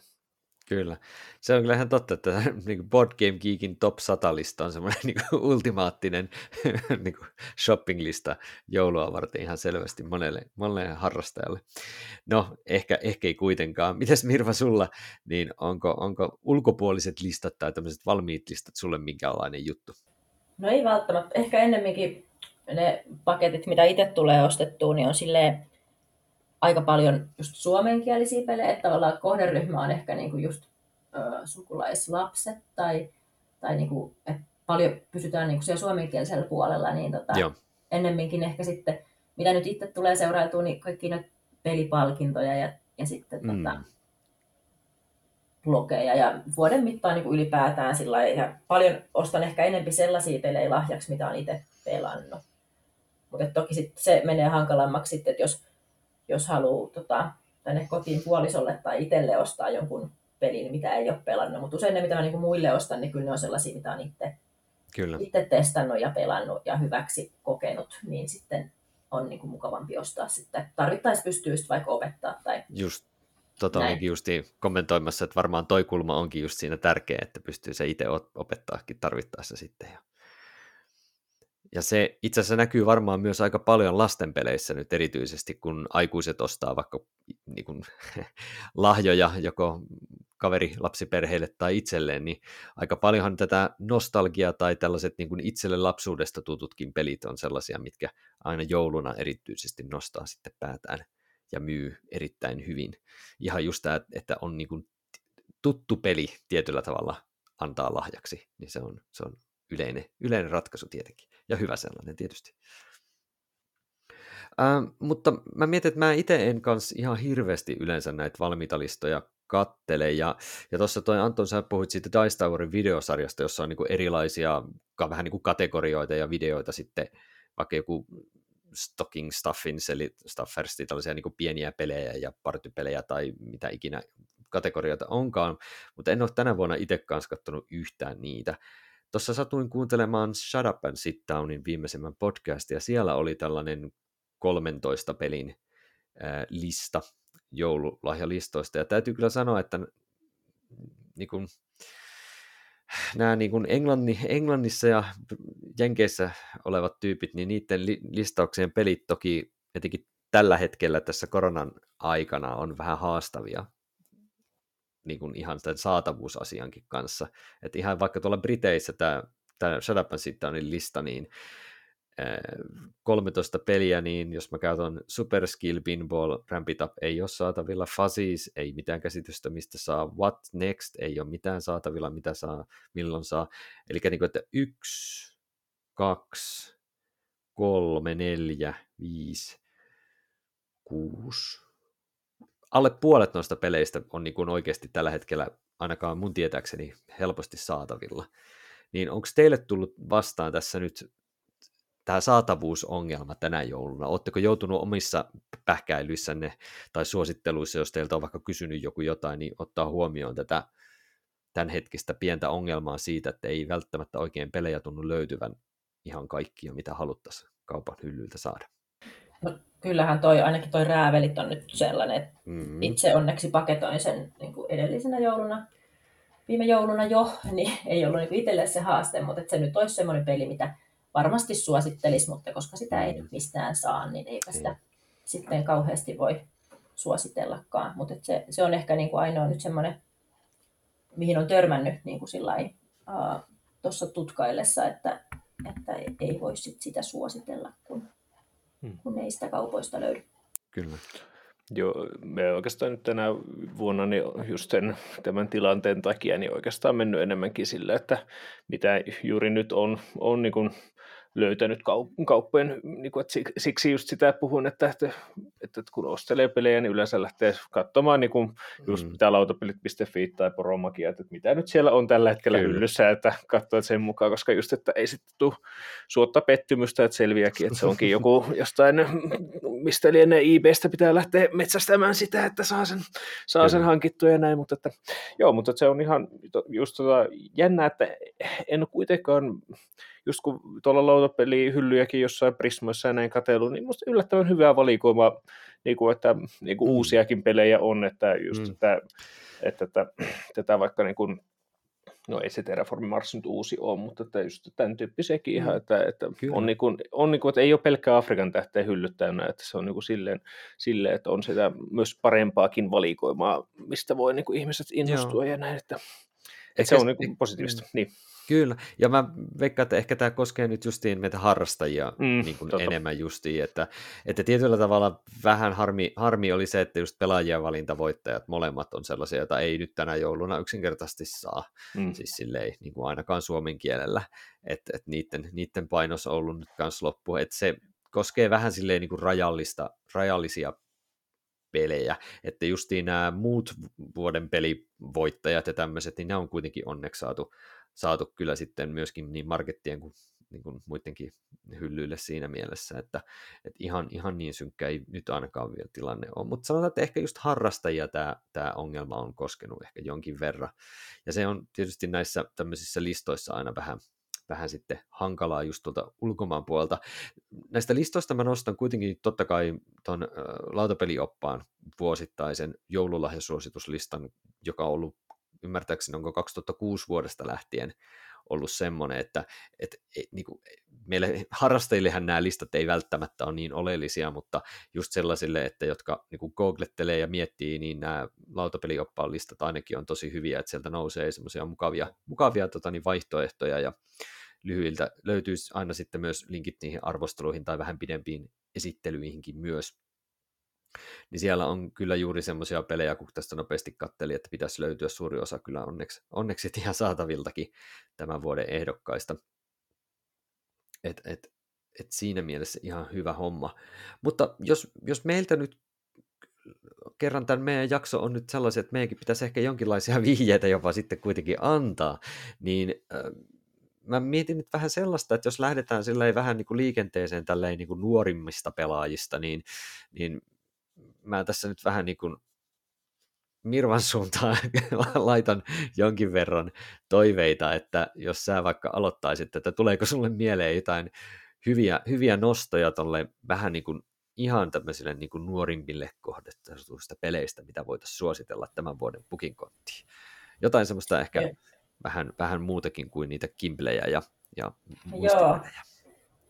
Kyllä. Se on kyllä ihan totta, että niin Board Game Geekin top 100-lista on semmoinen niin ultimaattinen niin shopping-lista joulua varten ihan selvästi monelle, monelle harrastajalle. No, ehkä, ehkä ei kuitenkaan. Mites Mirva sulla, niin onko, onko ulkopuoliset listat tai tämmöiset valmiit listat sulle minkälainen juttu? No ei välttämättä. Ehkä ennemminkin ne paketit, mitä itse tulee ostettua, niin on silleen aika paljon just suomenkielisiä pelejä, että tavallaan kohderyhmä on ehkä niinku just ö, sukulaislapset tai, tai niinku, että paljon pysytään niinku siellä suomenkielisellä puolella, niin tota, ennemminkin ehkä sitten, mitä nyt itse tulee seurailtua, niin kaikki näitä pelipalkintoja ja, ja sitten mm. tota, blogeja ja vuoden mittaan niin kuin ylipäätään sillä ja paljon ostan ehkä enempi sellaisia pelejä lahjaksi, mitä on itse pelannut. Mutta toki sit se menee hankalammaksi sitten, että jos jos haluaa tota, tänne kotiin puolisolle tai itselle ostaa jonkun pelin, mitä ei ole pelannut. Mutta usein ne, mitä mä niin muille ostan, niin kyllä ne on sellaisia, mitä on itse, Kyllä. itse testannut ja pelannut ja hyväksi kokenut, niin sitten on niin kuin mukavampi ostaa sitten. Tarvittaisiin pystyy vaikka opettaa. Tai just tota olinkin just kommentoimassa, että varmaan toi kulma onkin just siinä tärkeä, että pystyy se itse opettaakin tarvittaessa sitten. Ja ja se itse asiassa näkyy varmaan myös aika paljon lastenpeleissä nyt erityisesti, kun aikuiset ostaa vaikka niin kuin, lahjoja joko kaveri lapsiperheille tai itselleen, niin aika paljonhan tätä nostalgiaa tai tällaiset niin kuin itselle lapsuudesta tututkin pelit on sellaisia, mitkä aina jouluna erityisesti nostaa sitten päätään ja myy erittäin hyvin. Ihan just tämä, että on niin kuin tuttu peli tietyllä tavalla antaa lahjaksi, niin se on, se on yleinen, yleinen ratkaisu tietenkin ja hyvä sellainen tietysti. Ähm, mutta mä mietin, että mä itse en kanssa ihan hirveästi yleensä näitä valmiita listoja kattele. Ja, ja tuossa toi Anton, sä puhuit siitä Dice Towerin videosarjasta, jossa on niinku erilaisia vähän niinku kategorioita ja videoita sitten, vaikka joku stocking stuffins, eli stuffers, tällaisia niinku pieniä pelejä ja partypelejä tai mitä ikinä kategorioita onkaan, mutta en ole tänä vuonna itse kanssa katsonut yhtään niitä. Tuossa satuin kuuntelemaan Shut Up and Sit Downin viimeisemmän podcastia, ja siellä oli tällainen 13 pelin äh, lista joululahjalistoista, ja täytyy kyllä sanoa, että niin kuin, nämä niin kuin Englanni, Englannissa ja Jenkeissä olevat tyypit, niin niiden li, listauksien pelit toki etenkin tällä hetkellä tässä koronan aikana on vähän haastavia niin kuin ihan tämän saatavuusasiankin kanssa. Että ihan vaikka tuolla Briteissä tämä, tämä Shut Up and Sit Downin lista, niin 13 peliä, niin jos mä käytän Super Skill, Pinball, Ramp It Up ei ole saatavilla, Fuzzies ei mitään käsitystä, mistä saa, What Next ei ole mitään saatavilla, mitä saa, milloin saa. Eli niin kuin, että yksi kaksi, kolme, neljä, viisi, kuusi. Alle puolet noista peleistä on niin kuin oikeasti tällä hetkellä ainakaan mun tietääkseni helposti saatavilla. Niin onko teille tullut vastaan tässä nyt tämä saatavuusongelma tänä jouluna? Oletteko joutunut omissa pähkäilyissänne tai suositteluissa, jos teiltä on vaikka kysynyt joku jotain, niin ottaa huomioon tätä tämän hetkistä pientä ongelmaa siitä, että ei välttämättä oikein pelejä tunnu löytyvän ihan kaikkia, mitä haluttaisiin kaupan hyllyltä saada. No, kyllähän toi, ainakin toi räävelit on nyt sellainen, että mm. itse onneksi paketoin sen niin kuin edellisenä jouluna, viime jouluna jo, niin ei ollut niin itselle se haaste, mutta se nyt olisi semmoinen peli, mitä varmasti suosittelisi, mutta koska sitä ei nyt mistään saa, niin eipä sitä sitten kauheasti voi suositellakaan. Mutta se, se on ehkä niin kuin ainoa nyt semmoinen, mihin on törmännyt niin kuin tuossa tutkaillessa, että, että ei voi sit sitä suositella, kun. Kun ei sitä kaupoista löydy. Kyllä. Joo, me oikeastaan nyt tänä vuonna niin just sen, tämän tilanteen takia niin oikeastaan mennyt enemmänkin sillä, että mitä juuri nyt on, on niin kuin löytänyt kauppojen, niin kuin, että siksi just sitä puhun, että, että, että kun ostelee pelejä, niin yleensä lähtee katsomaan niin kuin just mm. mitä lautapelit.fi tai poromakia, että mitä nyt siellä on tällä hetkellä Kyllä. hyllyssä, että katsoo että sen mukaan, koska just, että ei sitten tule suotta pettymystä, että selviääkin, että se onkin joku jostain, mistä lienee IBstä pitää lähteä metsästämään sitä, että saa sen, saa sen hankittua ja näin, mutta että, joo, mutta se on ihan just tota, jännä, että en kuitenkaan just kun tuolla lautapelihyllyjäkin jossain Prismoissa ja näin katsellut, niin musta yllättävän hyvää valikoima, niin kuin, että niin kuin mm. uusiakin pelejä on, että just mm. että, että, että, tätä vaikka niin kuin, no ei se Terraform Mars nyt uusi ole, mutta että just tämän tyyppisiäkin ihan, mm. että, että on, niin kuin, on niin kuin, että ei ole pelkkää Afrikan tähteen hyllyt täynnä, että se on niin kuin silleen, silleen, että on sitä myös parempaakin valikoimaa, mistä voi niin kuin ihmiset innostua Joo. ja näin, että, että se on niin kuin positiivista. Mm. Niin. Kyllä, ja mä veikkaan, että ehkä tämä koskee nyt justiin meitä harrastajia mm, niin kuin enemmän justiin, että, että tietyllä tavalla vähän harmi, harmi oli se, että just pelaajien valintavoittajat molemmat on sellaisia, joita ei nyt tänä jouluna yksinkertaisesti saa, mm. siis silleen niin kuin ainakaan suomen kielellä, että, että niiden, niiden painos on ollut nyt kanssa loppu, että se koskee vähän silleen niin kuin rajallista, rajallisia pelejä, että justiin nämä muut vuoden pelivoittajat ja tämmöiset, niin ne on kuitenkin onneksi saatu, saatu kyllä sitten myöskin niin markettien kuin, niin kuin muidenkin hyllyille siinä mielessä, että, että ihan, ihan niin synkkä ei nyt ainakaan vielä tilanne ole, mutta sanotaan, että ehkä just harrastajia tämä, tämä ongelma on koskenut ehkä jonkin verran, ja se on tietysti näissä tämmöisissä listoissa aina vähän, vähän sitten hankalaa just tuolta ulkomaan puolelta. Näistä listoista mä nostan kuitenkin totta kai tuon lautapelioppaan vuosittaisen joululahjasuosituslistan, joka on ollut ymmärtääkseni onko 2006 vuodesta lähtien ollut semmoinen, että, että niin kuin, meille harrastajillehän nämä listat ei välttämättä ole niin oleellisia, mutta just sellaisille, että jotka niin kuin googlettelee ja miettii, niin nämä lautapelioppaan listat ainakin on tosi hyviä, että sieltä nousee semmoisia mukavia, mukavia tota, niin vaihtoehtoja ja lyhyiltä löytyisi aina sitten myös linkit niihin arvosteluihin tai vähän pidempiin esittelyihinkin myös niin siellä on kyllä juuri semmoisia pelejä, kun tästä nopeasti katteli, että pitäisi löytyä suuri osa kyllä onneksi, onneksi ihan saataviltakin tämän vuoden ehdokkaista. Et, et, et siinä mielessä ihan hyvä homma. Mutta jos, jos meiltä nyt kerran tämän meidän jakso on nyt sellaisia, että meidänkin pitäisi ehkä jonkinlaisia vihjeitä jopa sitten kuitenkin antaa, niin äh, mä mietin nyt vähän sellaista, että jos lähdetään vähän niin kuin liikenteeseen tälleen niin kuin nuorimmista pelaajista, niin, niin mä tässä nyt vähän niin kuin Mirvan suuntaan laitan jonkin verran toiveita, että jos sä vaikka aloittaisit, että tuleeko sulle mieleen jotain hyviä, hyviä nostoja tuolle vähän niin kuin ihan tämmöisille niin kuin nuorimmille kohdetuista peleistä, mitä voitaisiin suositella tämän vuoden pukinkonttiin. Jotain semmoista ehkä vähän, vähän muutakin kuin niitä kimplejä ja, ja Joo.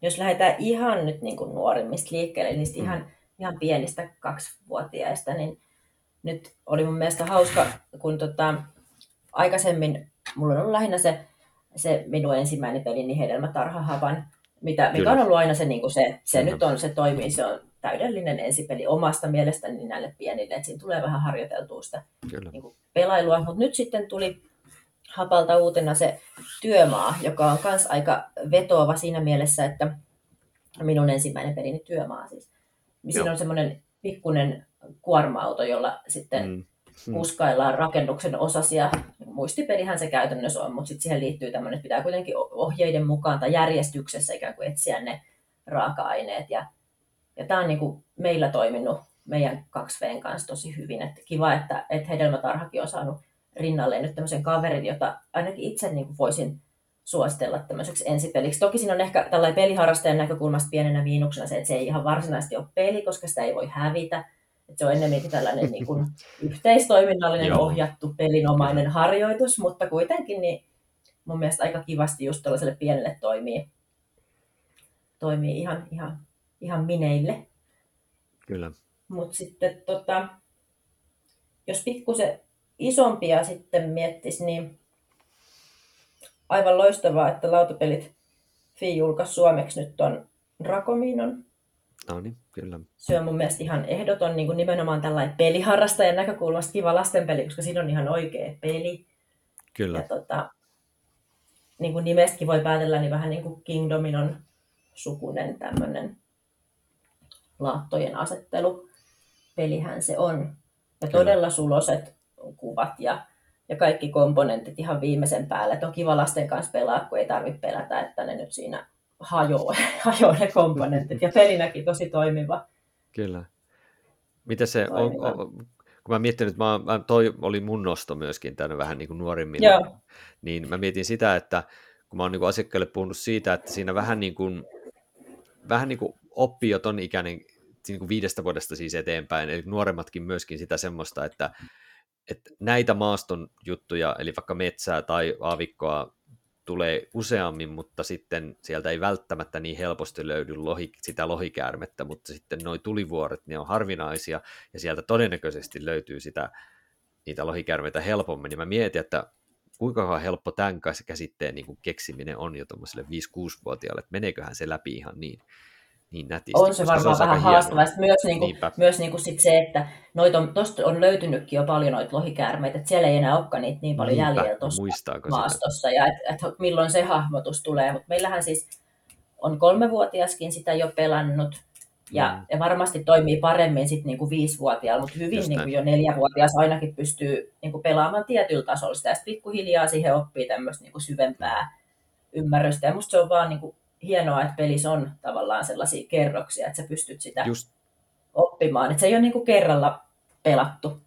Jos lähdetään ihan nyt niin kuin nuorimmista liikkeelle, niin mm ihan pienistä kaksivuotiaista, niin nyt oli mun mielestä hauska, kun tota, aikaisemmin mulla on ollut lähinnä se, se minun ensimmäinen peli, niin Hedelmätarhahavan, mitä, mikä on ollut aina se, niin kuin se, se Kyllä. nyt on, se toimii, se on täydellinen ensipeli omasta mielestäni näille pienille, että siinä tulee vähän harjoiteltua sitä niin kuin pelailua, mutta nyt sitten tuli Hapalta uutena se työmaa, joka on myös aika vetoava siinä mielessä, että minun ensimmäinen pelini työmaa siis. Niin siinä on semmoinen pikkuinen kuorma-auto, jolla sitten mm. Hmm. puskaillaan rakennuksen osasia. Muistipelihän se käytännössä on, mutta sitten siihen liittyy tämmöinen, että pitää kuitenkin ohjeiden mukaan tai järjestyksessä ikään kuin etsiä ne raaka-aineet. Ja, ja tämä on niin kuin meillä toiminut meidän 2Vn kanssa tosi hyvin. Että kiva, että, että Hedelmätarhakin on saanut rinnalleen nyt tämmöisen kaverin, jota ainakin itse niin kuin voisin suositella tämmöiseksi ensipeliksi. Toki siinä on ehkä tällainen peliharrastajan näkökulmasta pienenä miinuksena se, että se ei ihan varsinaisesti ole peli, koska sitä ei voi hävitä. Että se on enemmänkin tällainen niin kuin yhteistoiminnallinen ohjattu pelinomainen harjoitus, mutta kuitenkin niin mun mielestä aika kivasti just tällaiselle pienelle toimii, toimii ihan, ihan, ihan mineille. Kyllä. Mutta sitten tota, jos pikkusen isompia sitten miettisi, niin aivan loistavaa, että lautapelit Fi julkaisi suomeksi nyt on Dracominon. No niin, kyllä. Se on mun mielestä ihan ehdoton niin kuin nimenomaan tällainen peliharrastajan näkökulmasta kiva lastenpeli, koska siinä on ihan oikea peli. Kyllä. Ja tota, niin kuin nimestäkin voi päätellä, niin vähän niin kuin Kingdomin on sukunen tämmöinen laattojen asettelu. Pelihän se on. Ja Kyllä. todella suloset kuvat ja ja kaikki komponentit ihan viimeisen päälle. On kiva lasten kanssa pelaa, kun ei tarvitse pelätä, että ne nyt siinä hajoaa, hajoaa ne komponentit. Ja pelinäkin tosi toimiva. Kyllä. Mitä se on, on, kun mä mietin, että mä, mä, toi oli mun nosto myöskin tänne vähän niin kuin nuorimmille, Joo. niin mä mietin sitä, että kun mä oon niin asiakkaille puhunut siitä, että siinä vähän niin kuin, vähän niin kuin oppii jo ton ikäinen, niin kuin viidestä vuodesta siis eteenpäin, eli nuoremmatkin myöskin sitä semmoista, että että näitä maaston juttuja, eli vaikka metsää tai aavikkoa tulee useammin, mutta sitten sieltä ei välttämättä niin helposti löydy lohi, sitä lohikäärmettä, mutta sitten nuo tulivuoret, ne on harvinaisia, ja sieltä todennäköisesti löytyy sitä, niitä lohikäärmeitä helpommin, niin mä mietin, että kuinka helppo tämän käsitteen niin keksiminen on jo tuommoiselle 5-6-vuotiaalle, että meneeköhän se läpi ihan niin niin nätisti. On se varmaan se vähän haastavaa. Myös, niinku, myös niinku sit se, että noit on, tosta on löytynytkin jo paljon noita lohikäärmeitä, että siellä ei enää olekaan niitä niin paljon Niinpä. jäljellä tuossa maastossa, sitä? ja et, et, milloin se hahmotus tulee. Mutta meillähän siis on kolmevuotiaskin sitä jo pelannut, ja, mm. ja varmasti toimii paremmin sitten niinku viisivuotiaalla, mutta hyvin niinku jo neljävuotias ainakin pystyy niinku pelaamaan tietyllä tasolla sitä, ja sitten pikkuhiljaa siihen oppii tämmöistä niinku syvempää ymmärrystä, ja musta se on vaan niinku hienoa, että pelissä on tavallaan sellaisia kerroksia, että sä pystyt sitä Just. oppimaan. Että se ei ole niin kuin kerralla pelattu.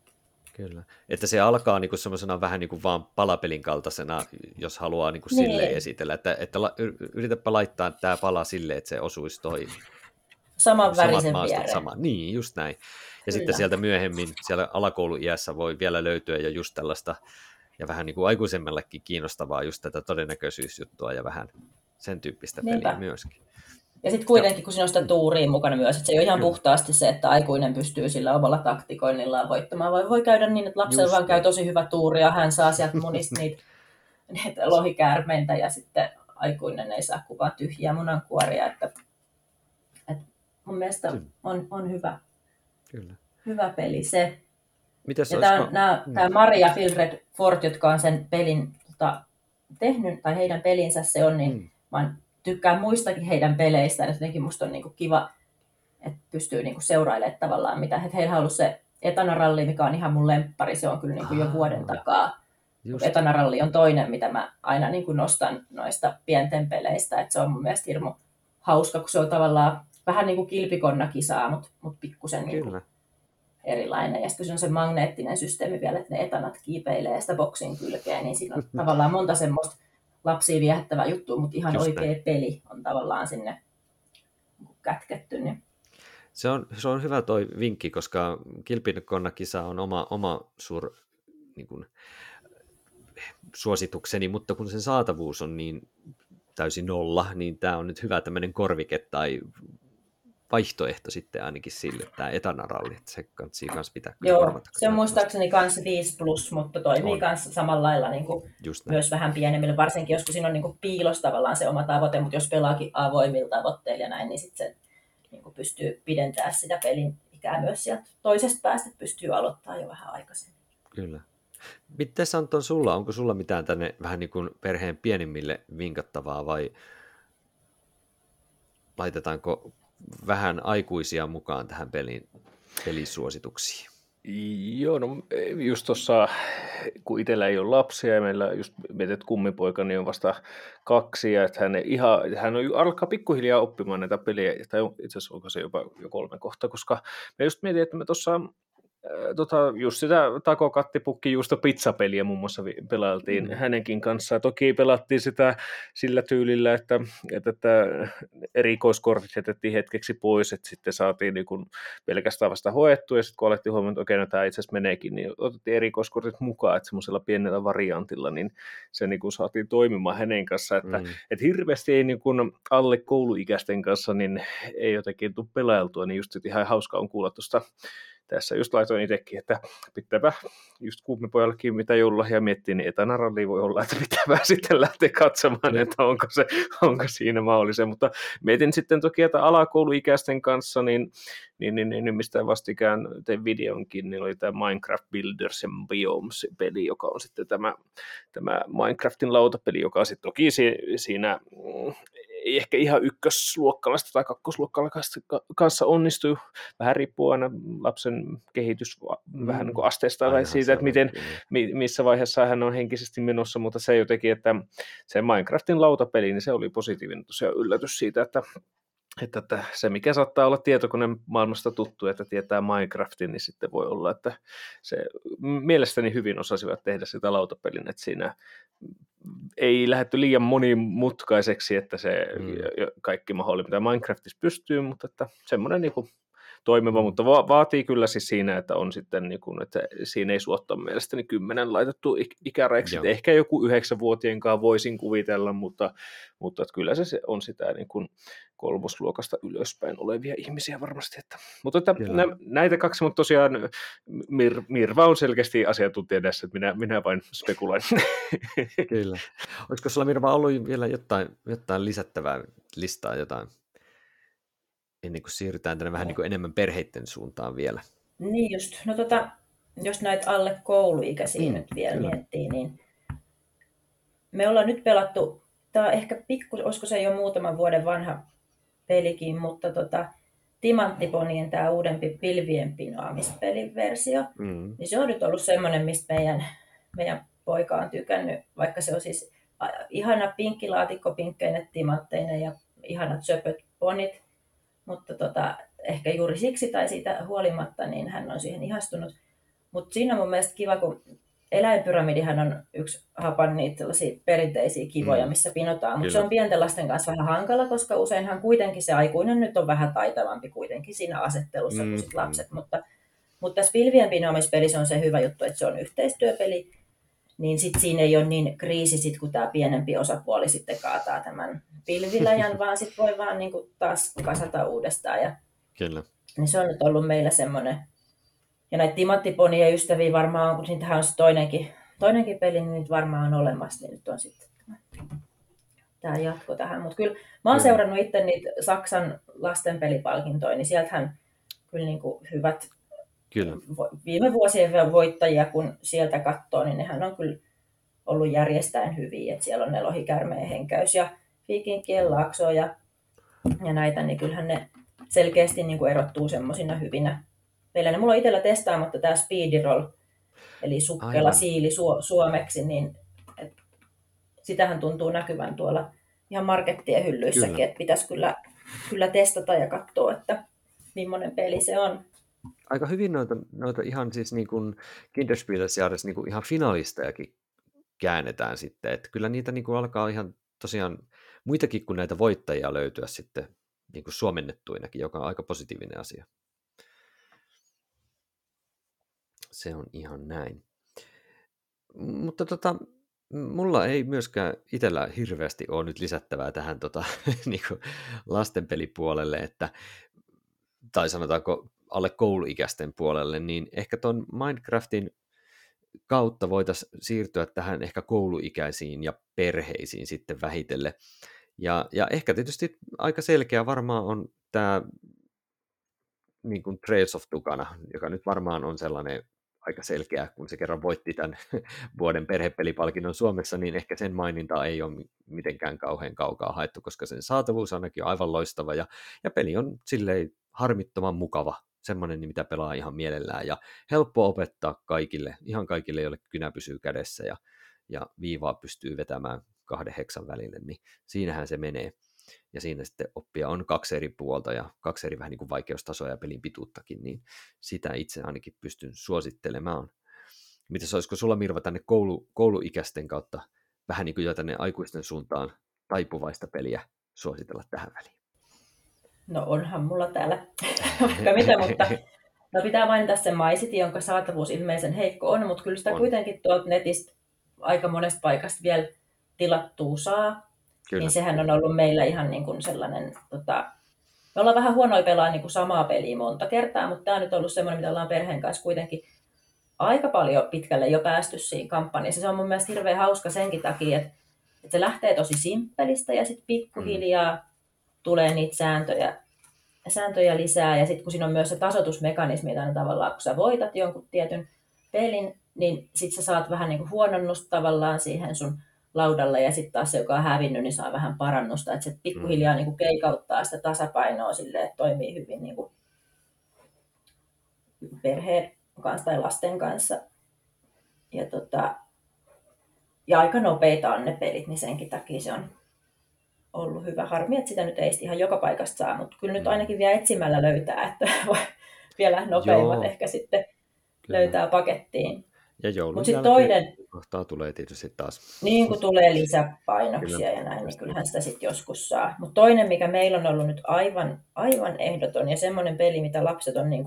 Kyllä. Että se alkaa niin semmoisena vähän niin kuin vaan palapelin kaltaisena, jos haluaa niin kuin niin. silleen esitellä. Että, että la, yritäpä laittaa tämä pala silleen, että se osuisi toi saman värisen viereen. Sama. Niin, just näin. Ja Kyllä. sitten sieltä myöhemmin, siellä alakouluiässä voi vielä löytyä jo just tällaista, ja vähän niin kuin aikuisemmallekin kiinnostavaa just tätä todennäköisyysjuttua ja vähän sen tyyppistä Niinpä. peliä myöskin. Ja sitten kuitenkin, kun siinä on sitä tuuriin mukana myös, että se ei ole ihan Kyllä. puhtaasti se, että aikuinen pystyy sillä omalla taktikoinnillaan voittamaan, vai voi käydä niin, että lapsella vaan käy tosi hyvä tuuri ja hän saa sieltä monista niitä, niitä lohikäärmeitä ja sitten aikuinen ei saa kuvaa tyhjiä munankuoria, että, että mun mielestä on, on hyvä, Kyllä. hyvä peli se. Mites ja tämä, nämä, tämä Maria Filred Ford, jotka on sen pelin tota, tehnyt, tai heidän pelinsä se on, niin mm. Mä tykkään muistakin heidän peleistä, että jotenkin musta on niin kuin kiva, että pystyy niin kuin seurailemaan tavallaan mitä. Että heillä on ollut se Etanaralli, mikä on ihan mun lemppari, se on kyllä niin kuin jo vuoden takaa. Etanaralli on toinen, mitä mä aina niin kuin nostan noista pienten peleistä, että se on mun mielestä hirmu hauska, kun se on tavallaan vähän niin kuin kilpikonna kisaa, mutta, mutta pikkusen niin kuin erilainen. Ja sitten kun se on se magneettinen systeemi vielä, että ne etanat kiipeilee sitä boksin kylkeen, niin siinä on tavallaan monta semmoista lapsia viehättävää juttua, mutta ihan Just oikea näin. peli on tavallaan sinne kätketty. Niin. Se on, se on hyvä toi vinkki, koska kilpikonnakisa on oma, oma suur niin kuin, suositukseni, mutta kun sen saatavuus on niin täysin nolla, niin tämä on nyt hyvä tämmöinen korvike tai vaihtoehto sitten ainakin sille, tämä etanaralli, että se kannattaa myös pitää. Joo, se on muistaakseni kanssa 5 plus, mutta toimii kanssa samalla lailla niin kuin myös vähän pienemmillä, varsinkin jos siinä on niin kuin piilos tavallaan se oma tavoite, mutta jos pelaakin avoimilla tavoitteilla ja näin, niin sitten se niin kuin pystyy pidentämään sitä pelin ikää myös sieltä toisesta päästä, pystyy aloittamaan jo vähän aikaisemmin. Kyllä. Mites Anton sulla, onko sulla mitään tänne vähän niin kuin perheen pienimmille vinkattavaa vai laitetaanko vähän aikuisia mukaan tähän pelin, pelisuosituksiin? Joo, no just tuossa, kun itsellä ei ole lapsia ja meillä just mietit kummipoika, niin on vasta kaksi, ja että hän, ihan, hän on, alkaa pikkuhiljaa oppimaan näitä pelejä, tai itse asiassa onko se jopa jo kolme kohta, koska me just mietin, että me tuossa tota, just sitä takokattipukki juusto pizzapeliä muun muassa pelailtiin mm. hänenkin kanssaan. Toki pelattiin sitä sillä tyylillä, että, että, että erikoiskortit jätettiin hetkeksi pois, että sitten saatiin niin kuin pelkästään vasta hoettu, ja sitten kun alettiin huomioon, että okei, no tämä itse asiassa meneekin, niin otettiin erikoiskortit mukaan, että semmoisella pienellä variantilla, niin se niin kuin saatiin toimimaan hänen kanssaan, että, mm. että hirveästi ei niin kuin alle kouluikäisten kanssa, niin ei jotenkin tule pelailtua, niin just ihan hauska on kuulla tuosta tässä just laitoin itsekin, että pitääpä just kummipojallekin mitä joululahja miettii, niin etänaralli voi olla, että pitääpä sitten lähteä katsomaan, että onko, se, onko siinä mahdollista. Mutta mietin sitten toki, että alakouluikäisten kanssa, niin, niin, niin, niin, niin mistä vastikään tein videonkin, niin oli tämä Minecraft Builders and Biomes-peli, joka on sitten tämä, tämä Minecraftin lautapeli, joka sitten toki siinä mm, ei ehkä ihan ykkösluokkalaista tai kakkosluokkalaista kanssa onnistu. Vähän riippuu aina lapsen kehitys mm. vähän niin asteesta tai siitä, että miten, missä vaiheessa hän on henkisesti menossa, mutta se jotenkin, että se Minecraftin lautapeli, niin se oli positiivinen tosiaan yllätys siitä, että että, että se, mikä saattaa olla tietokoneen maailmasta tuttu, että tietää Minecraftin, niin sitten voi olla, että se mielestäni hyvin osasivat tehdä sitä lautapelin, että siinä ei lähdetty liian monimutkaiseksi, että se mm. kaikki mahdollinen, mitä Minecraftissa pystyy, mutta että semmoinen niin kuin toimiva, mutta va- vaatii kyllä siis siinä, että on sitten, niin kuin, että siinä ei suotta mielestäni kymmenen laitettu ikärajaksi. Ehkä joku yhdeksänvuotien kanssa voisin kuvitella, mutta, mutta että kyllä se on sitä niin kuin kolmosluokasta ylöspäin olevia ihmisiä varmasti. Että, mutta että nä, näitä kaksi, mutta tosiaan Mir, Mirva on selkeästi asiantuntija tässä, että minä, minä vain spekuloin. Kyllä. Olisiko sulla Mirva ollut vielä jotain, jotain lisättävää listaa, jotain ennen kuin siirrytään tänne vähän niin kuin enemmän perheiden suuntaan vielä. Niin just. No tota, jos näitä alle kouluikäisiä mm, nyt vielä kyllä. miettii, niin me ollaan nyt pelattu, tämä on ehkä pikku, olisiko se jo muutaman vuoden vanha pelikin, mutta tota, Timanttiponien tämä uudempi pilvien pinoamispeliversio, mm. niin se on nyt ollut semmoinen, mistä meidän, meidän poika on tykännyt, vaikka se on siis ihana pinkkilaatikko pinkkeinen timantteinen ja ihanat söpöt ponit, mutta tota, ehkä juuri siksi tai siitä huolimatta, niin hän on siihen ihastunut. Mutta siinä on mun mielestä kiva, kun eläinpyramidihan on yksi hapan niitä perinteisiä kivoja, mm. missä pinotaan, mutta se on pienten lasten kanssa vähän hankala, koska useinhan kuitenkin se aikuinen nyt on vähän taitavampi kuitenkin siinä asettelussa mm. kuin sit lapset, mutta, mutta tässä pilvien pinoamispelissä on se hyvä juttu, että se on yhteistyöpeli, niin sitten siinä ei ole niin kriisi, sit, kun tämä pienempi osapuoli sitten kaataa tämän pilviläjän, vaan sitten voi vaan niin kuin taas kasata uudestaan. Ja, Kyllä. Niin se on nyt ollut meillä semmoinen. Ja näitä timanttiponia ystäviä varmaan on, kun niitähän on se toinenkin, toinenkin peli, niin niitä varmaan on olemassa, niin nyt on sitten tämä jatko tähän. Mutta kyllä mä oon kyllä. seurannut itse niitä Saksan lastenpelipalkintoja, niin sieltähän kyllä niin kuin hyvät Kyllä. viime vuosien voittajia, kun sieltä katsoo, niin nehän on kyllä ollut järjestäen hyviä. että siellä on ne lohikärmeen henkäys ja viikinkien laakso ja, ja näitä, niin kyllähän ne selkeästi niin kuin erottuu semmoisina hyvinä pelejä. Mulla on itsellä testaamatta tämä Speediroll, eli sukkela Aivan. siili su- suomeksi, niin et, sitähän tuntuu näkyvän tuolla ihan markettien hyllyissäkin, että pitäisi kyllä, kyllä testata ja katsoa, että millainen peli se on aika hyvin noita, noita ihan siis niin kuin Kinderspielesjahdes niin kuin ihan finalistejakin käännetään sitten, että kyllä niitä niin kuin alkaa ihan tosiaan muitakin kuin näitä voittajia löytyä sitten niin kuin suomennettuinakin, joka on aika positiivinen asia. Se on ihan näin. Mutta tota, mulla ei myöskään itsellä hirveästi ole nyt lisättävää tähän tota, niin kuin lastenpelipuolelle, että, tai sanotaanko alle kouluikäisten puolelle, niin ehkä tuon Minecraftin kautta voitaisiin siirtyä tähän ehkä kouluikäisiin ja perheisiin sitten vähitelle. Ja, ja ehkä tietysti aika selkeä varmaan on tämä niin kuin Trails of Tukana, joka nyt varmaan on sellainen aika selkeä, kun se kerran voitti tämän vuoden perhepelipalkinnon Suomessa, niin ehkä sen maininta ei ole mitenkään kauhean kaukaa haettu, koska sen saatavuus ainakin on aivan loistava ja, ja peli on silleen harmittoman mukava, semmoinen, mitä pelaa ihan mielellään ja helppo opettaa kaikille, ihan kaikille, joille kynä pysyy kädessä ja, ja viivaa pystyy vetämään kahden heksan välille, niin siinähän se menee. Ja siinä sitten oppia on kaksi eri puolta ja kaksi eri vähän niin kuin vaikeustasoa ja pelin pituuttakin, niin sitä itse ainakin pystyn suosittelemaan. Mitäs olisiko sulla Mirva tänne koulu, kouluikäisten kautta vähän niin kuin jo tänne aikuisten suuntaan taipuvaista peliä suositella tähän väliin? No onhan mulla täällä vaikka mitä, mutta no pitää mainita se MyCity, jonka saatavuus ilmeisen heikko on, mutta kyllä sitä on. kuitenkin tuolta netistä aika monesta paikasta vielä tilattua saa. Kyllä. Niin sehän on ollut meillä ihan niin kuin sellainen, tota, me ollaan vähän huonoja pelaa niin kuin samaa peliä monta kertaa, mutta tämä on nyt ollut semmoinen, mitä ollaan perheen kanssa kuitenkin aika paljon pitkälle jo päästy siinä kampanjassa. Se on mun mielestä hirveän hauska senkin takia, että, että se lähtee tosi simppelistä ja sitten pikkuhiljaa mm. Tulee niitä sääntöjä, sääntöjä lisää. Ja sitten kun siinä on myös se tasotusmekanismi, että tavallaan kun sä voitat jonkun tietyn pelin, niin sitten sä saat vähän niin kuin huononnusta tavallaan siihen sun laudalle ja sitten taas se, joka on hävinnyt, niin saa vähän parannusta. Että se pikkuhiljaa mm. niin kuin keikauttaa sitä tasapainoa sille, että toimii hyvin niin kuin perheen kanssa tai lasten kanssa. Ja, tota, ja aika nopeita on ne pelit, niin senkin takia se on ollut hyvä. Harmi, että sitä nyt ei ihan joka paikasta saa, mutta kyllä nyt mm. ainakin vielä etsimällä löytää, että vielä nopeimmat Joo. ehkä sitten kyllä. löytää pakettiin. Ja joulun Mut toinen, kohtaa tulee tietysti taas. Niin kuin tulee lisäpainoksia Kyllä. ja näin, niin kyllähän sitä sitten joskus saa. Mutta toinen, mikä meillä on ollut nyt aivan, aivan ehdoton ja semmoinen peli, mitä lapset on, niin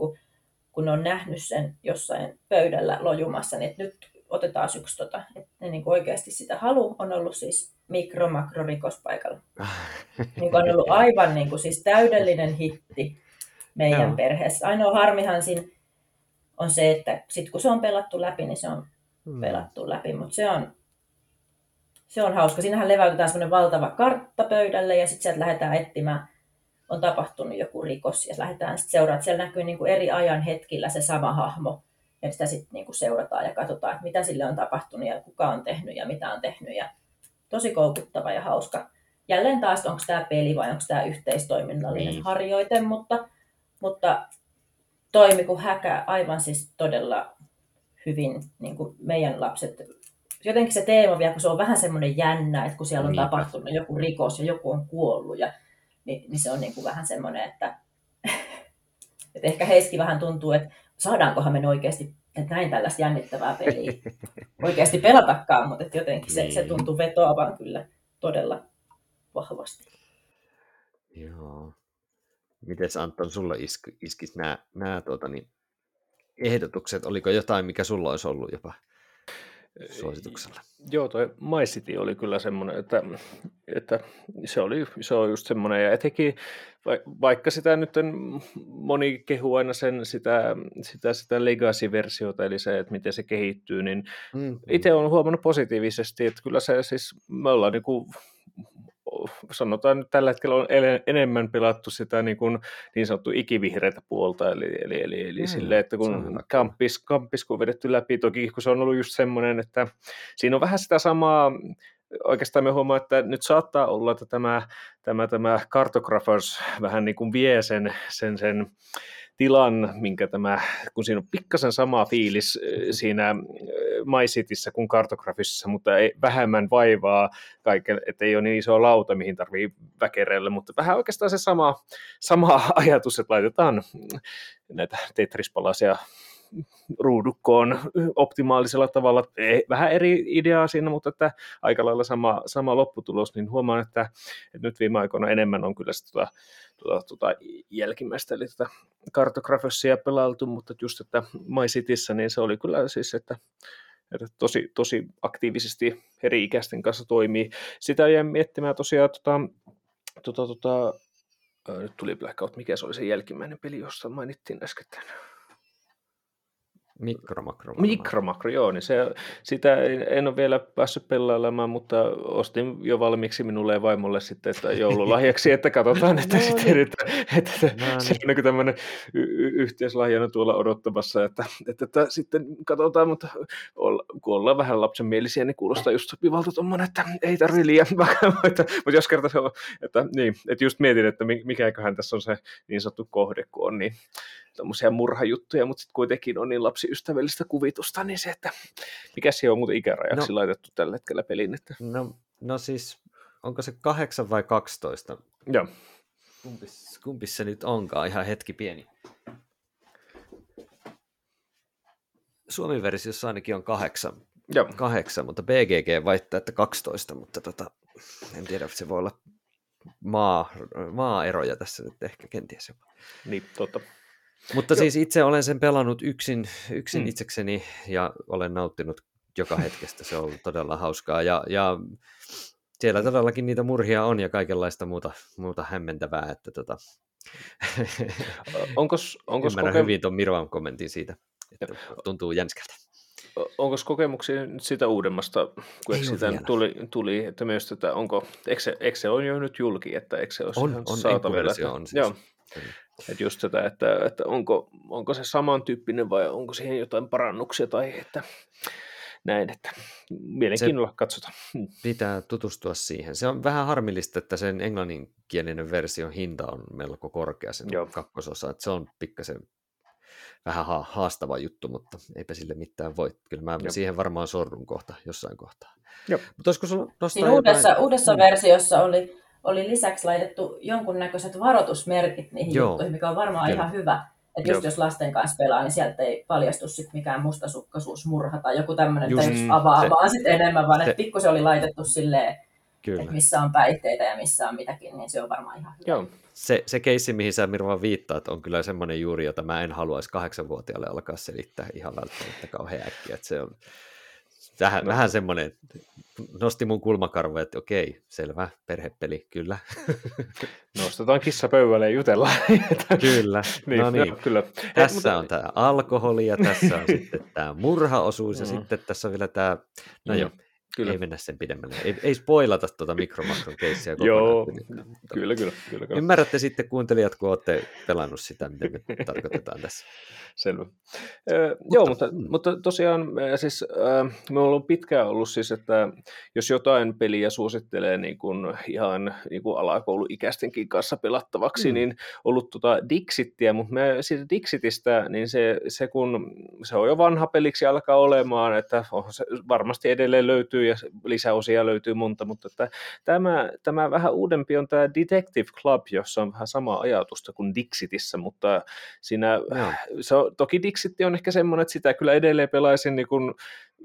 kun ne on nähnyt sen jossain pöydällä lojumassa, niin nyt otetaan yksi tota, että ne niin kuin oikeasti sitä halu on ollut siis mikro makro rikospaikalla. niin on ollut aivan niin kuin, siis täydellinen hitti meidän perheessä. Ainoa harmihan siinä on se, että sit kun se on pelattu läpi, niin se on hmm. pelattu läpi, mutta se on, se on hauska. Siinähän leväytetään semmoinen valtava kartta pöydälle ja sitten sieltä lähdetään etsimään, on tapahtunut joku rikos ja lähdetään sitten seuraamaan. Siellä näkyy niin kuin eri ajan hetkillä se sama hahmo ja sitä sitten niin kuin seurataan ja katsotaan, että mitä sille on tapahtunut ja kuka on tehnyt ja mitä on tehnyt. Ja tosi koukuttava ja hauska. Jälleen taas, onko tämä peli vai onko tämä yhteistoiminnallinen niin. harjoite, mutta, mutta toimi kuin häkä aivan siis todella hyvin niin kuin meidän lapset. Jotenkin se teema vielä, kun se on vähän semmoinen jännä, että kun siellä on Niinpä. tapahtunut joku rikos ja joku on kuollut, ja, niin, niin se on niin kuin vähän semmoinen, että, että ehkä heiski vähän tuntuu, että saadaankohan me oikeasti että näin tällaista jännittävää peliä oikeasti pelatakaan, mutta että jotenkin se, niin. se tuntuu vetoavan kyllä todella vahvasti. Joo. Miten Anton, sulla isk, iskisi nämä, nämä tuota, niin, ehdotukset? Oliko jotain, mikä sulla olisi ollut jopa suosituksella? Joo, toi My City oli kyllä semmoinen, että, että se, oli, se on just semmoinen, ja etenkin vaikka sitä nyt moni kehu aina sen, sitä, sitä, sitä legacy-versiota, eli se, että miten se kehittyy, niin mm-hmm. itse olen huomannut positiivisesti, että kyllä se siis, me ollaan niin kuin sanotaan nyt tällä hetkellä on enemmän pelattu sitä niin, kuin, niin sanottu ikivihreitä puolta, eli, eli, eli, eli mm, sille, että kun kampis, kampis kun on vedetty läpi, toki kun se on ollut just semmoinen, että siinä on vähän sitä samaa, oikeastaan me huomaa, että nyt saattaa olla, että tämä, tämä, tämä Cartographers vähän niin kuin vie sen, sen, sen tilan, minkä tämä, kun siinä on pikkasen sama fiilis siinä MyCityssä kuin kartografissa, mutta ei, vähemmän vaivaa kaiken, että ei ole niin iso lauta, mihin tarvii väkerellä, mutta vähän oikeastaan se sama, sama ajatus, että laitetaan näitä Tetris-palasia ruudukkoon optimaalisella tavalla. Vähän eri ideaa siinä, mutta että aika lailla sama, sama lopputulos, niin huomaan, että, että nyt viime aikoina enemmän on kyllä sitä tuota, tuota, tuota jälkimmäistä, eli tätä kartografissia pelailtu, mutta just, että My Cityssä, niin se oli kyllä siis, että, että tosi, tosi aktiivisesti eri ikäisten kanssa toimii. Sitä jäin miettimään tosiaan, tota, tota, tota, nyt tuli Blackout, mikä se oli se jälkimmäinen peli, josta mainittiin äsken Mikromakro. Mikromakro, joo, niin se, sitä en, en ole vielä päässyt pelailemaan, mutta ostin jo valmiiksi minulle ja vaimolle sitten, että joululahjaksi, että katsotaan, että, no sitten, niin. että, että, no se niin. on niin tämmöinen y- yhteislahjana tuolla odottamassa, että, että, että sitten katsotaan, mutta olla, kun ollaan vähän lapsenmielisiä, niin kuulostaa just sopivalta tuommoinen, että ei tarvitse liian vakavaa, mutta jos kerta se on, että, niin, että just mietin, että mikäköhän tässä on se niin sanottu kohde, kun on niin tämmöisiä murhajuttuja, mutta sitten kuitenkin on niin lapsiystävällistä kuvitusta, niin se, että mikä se on muuten ikärajaksi no, laitettu tällä hetkellä pelin? Että... No, no siis, onko se 8 vai 12? Joo. Kumpis, kumpis se nyt onkaan? Ihan hetki pieni. Suomen versiossa ainakin on kahdeksan, Joo. kahdeksan mutta BGG vaihtaa, että 12, mutta tota, en tiedä, se voi olla maa, maaeroja tässä nyt ehkä kenties jopa. Niin, totta. Mutta Joo. siis itse olen sen pelannut yksin, yksin mm. itsekseni ja olen nauttinut joka hetkestä. Se on ollut todella hauskaa ja, ja siellä todellakin niitä murhia on ja kaikenlaista muuta, muuta hämmentävää. Että tota... onkos, onkos Ymmärrän koke... hyvin tuon Mirvan kommentin siitä, että tuntuu jänskältä. Onko kokemuksia nyt sitä uudemmasta, kun Ei sitä tuli, tuli, että myös tätä, onko, eikö se, eikö se on jo nyt julki, että eikö se ole on, on, saatavilla? Että, on siis. Joo. Että just tätä, että, että onko, onko se samantyyppinen vai onko siihen jotain parannuksia tai että näin, että mielenkiinnolla se katsotaan. Hmm. Pitää tutustua siihen. Se on vähän harmillista, että sen englanninkielinen version hinta on melko korkea sen Joo. kakkososa, että se on pikkasen vähän haastava juttu, mutta eipä sille mitään voi. Kyllä mä Joo. siihen varmaan sorrun kohta jossain kohtaa. Joo. Mutta olisiko sulla nostaa uudessa, jotain... uudessa mm. versiossa oli oli lisäksi laitettu jonkunnäköiset varoitusmerkit niihin Joo. juttuihin, mikä on varmaan Kyllä. ihan hyvä. Että just jos lasten kanssa pelaa, niin sieltä ei paljastu sit mikään mustasukkaisuus, murha tai joku tämmöinen, että just avaa se, vaan sit enemmän, vaan se, että pikkusen oli laitettu silleen, Kyllä. että missä on päihteitä ja missä on mitäkin, niin se on varmaan ihan hyvä. Joo. Se, se keissi, mihin sä Mirva viittaat, on kyllä semmoinen juuri, jota mä en haluaisi kahdeksanvuotiaalle alkaa selittää ihan välttämättä kauhean äkkiä. Että se on, vähän, no. vähän semmoinen, nosti mun kulmakarvoja, että okei, selvä, perhepeli, kyllä. Nostetaan kissa pöydälle ja jutellaan. kyllä, niin, no niin. Joo, kyllä. Tässä mutta... on tämä alkoholi ja tässä on sitten tämä murhaosuus ja mm. sitten tässä on vielä tämä, no mm. joo, Kyllä. Ei mennä sen pidemmälle. Ei, ei spoilata tuota mikromakron keissiä Joo, kyllä, kyllä, kyllä, kyllä. Ymmärrätte sitten kuuntelijat, kun olette pelannut sitä, mitä me tarkoitetaan tässä. Selvä. Äh, mutta, joo, mutta, mm. mutta tosiaan siis, äh, me ollaan pitkään ollut siis, että jos jotain peliä suosittelee niin kuin ihan niin kuin alakouluikäistenkin kanssa pelattavaksi, mm. niin ollut tota Dixittiä, mutta me siitä Dixitistä, niin se, se kun se on jo vanha peliksi alkaa olemaan, että se varmasti edelleen löytyy ja lisäosia löytyy monta, mutta että tämä, tämä vähän uudempi on tämä Detective Club, jossa on vähän sama ajatusta kuin Dixitissä, mutta siinä no. se on, toki Dixitti on ehkä semmoinen, että sitä kyllä edelleen pelaisin niin kuin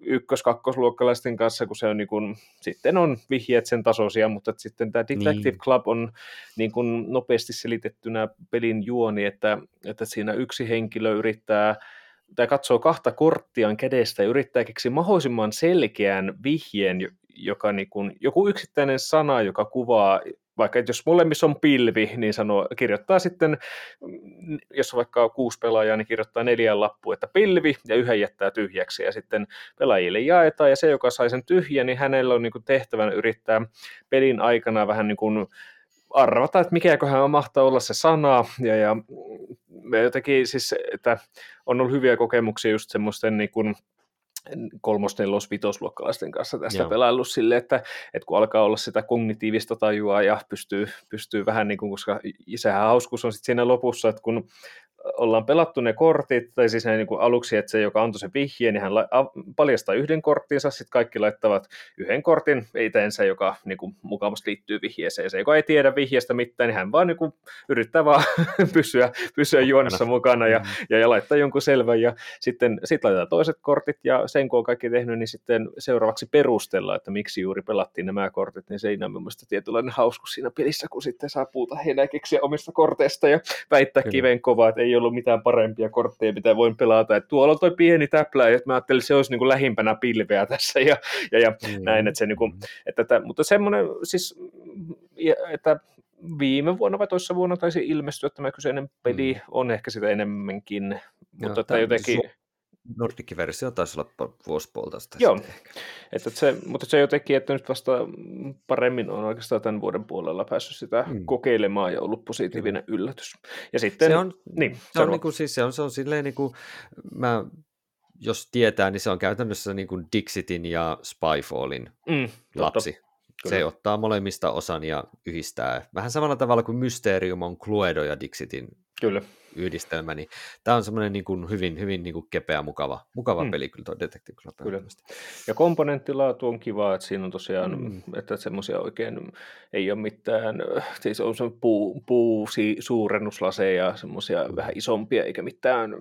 ykkös-kakkosluokkalaisten kanssa, kun se on niin kuin, sitten on vihjeet sen tasoisia, mutta että sitten tämä Detective niin. Club on niin kuin nopeasti selitettynä pelin juoni, että, että siinä yksi henkilö yrittää tai katsoo kahta korttiaan kädestä ja yrittää keksiä mahdollisimman selkeän vihjeen, joka niin kuin, joku yksittäinen sana, joka kuvaa vaikka jos molemmissa on pilvi, niin sanoo, kirjoittaa sitten, jos on vaikka kuusi pelaajaa, niin kirjoittaa neljän lappu, että pilvi, ja yhden jättää tyhjäksi, ja sitten pelaajille jaetaan, ja se, joka sai sen tyhjän, niin hänellä on niin kuin tehtävänä yrittää pelin aikana vähän niin kuin arvata, että mikäköhän mahtaa olla se sana, ja, ja me jotenkin siis, että on ollut hyviä kokemuksia just semmoisten niin kuin, kolmos-, nelos-, vitosluokkalaisten kanssa tästä Joo. pelaillut sille, että, että kun alkaa olla sitä kognitiivista tajua ja pystyy, pystyy vähän niin kuin, koska sehän hauskuus on sitten siinä lopussa, että kun ollaan pelattu ne kortit, tai siis ne niin kuin aluksi, että se, joka antoi sen vihjeen, niin hän paljastaa yhden korttinsa, sitten kaikki laittavat yhden kortin itseensä, joka niin kuin, mukavasti liittyy vihjeeseen. Se, joka ei tiedä vihjeestä mitään, niin hän vaan niin kuin, yrittää vaan pysyä, pysyä juonessa mukana ja, mm. ja, ja laittaa jonkun selvän, ja sitten sit laitetaan toiset kortit, ja sen kun on kaikki tehnyt, niin sitten seuraavaksi perustella, että miksi juuri pelattiin nämä kortit, niin se ei ole mielestäni tietynlainen hauskus siinä pelissä, kun sitten saa puuta heidän keksiä omista korteista ja väittää Kyllä. kiven kovaa, että ei ei ollut mitään parempia kortteja, mitä voin pelata. Et tuolla on toi pieni täplä, ja mä ajattelin, että se olisi niin kuin lähimpänä pilveä tässä, ja, ja, ja mm. näin, että se niin kuin, että, että, mutta semmoinen siis, että viime vuonna vai toisessa vuonna taisi ilmestyä tämä kyseinen peli, mm. on ehkä sitä enemmänkin, mutta että jotenkin... Su- Nordic-versio taisi olla vuosi puolitoista Joo, että se, mutta se jotenkin, että nyt vasta paremmin on oikeastaan tämän vuoden puolella päässyt sitä mm. kokeilemaan ja ollut positiivinen Kyllä. yllätys. Ja sitten, se on, niin, se on, niin kuin, siis se on, se on silleen niin kuin, mä, jos tietää, niin se on käytännössä niin kuin Dixitin ja Spyfallin mm, lapsi. Totta. Kyllä. Se ottaa molemmista osan ja yhdistää. Vähän samalla tavalla kuin Mysterium on Cluedo ja Dixitin Kyllä yhdistelmä, niin tämä on semmoinen niin kuin hyvin, hyvin niin kuin kepeä, mukava, mukava mm. peli kyllä tuo Detective Club. Kyllä. Ja komponenttilaatu on kiva, että siinä on tosiaan, mm. että semmoisia oikein ei ole mitään, siis on se puu, puu suurennuslaseja, semmoisia mm. vähän isompia, eikä mitään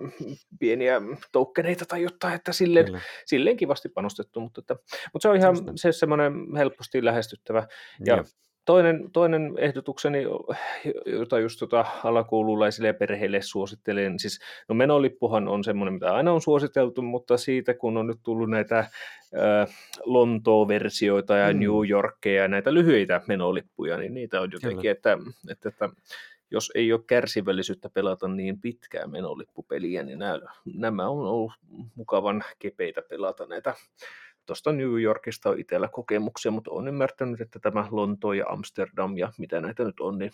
pieniä toukkeneita tai jotain, että silleen, silleen kivasti panostettu, mutta, että, mutta se on ihan se semmoinen helposti lähestyttävä. Ja, ja toinen, toinen ehdotukseni, jota just tota alakoululaisille ja perheille suosittelen, siis no menolippuhan on semmoinen, mitä aina on suositeltu, mutta siitä kun on nyt tullut näitä äh, Lontoa-versioita ja mm. New Yorkia ja näitä lyhyitä menolippuja, niin niitä on jotenkin, että, että, että jos ei ole kärsivällisyyttä pelata niin pitkään menolippupeliä, niin nämä, nämä on ollut mukavan kepeitä pelata näitä tuosta New Yorkista on itsellä kokemuksia, mutta olen ymmärtänyt, että tämä Lonto ja Amsterdam ja mitä näitä nyt on, niin,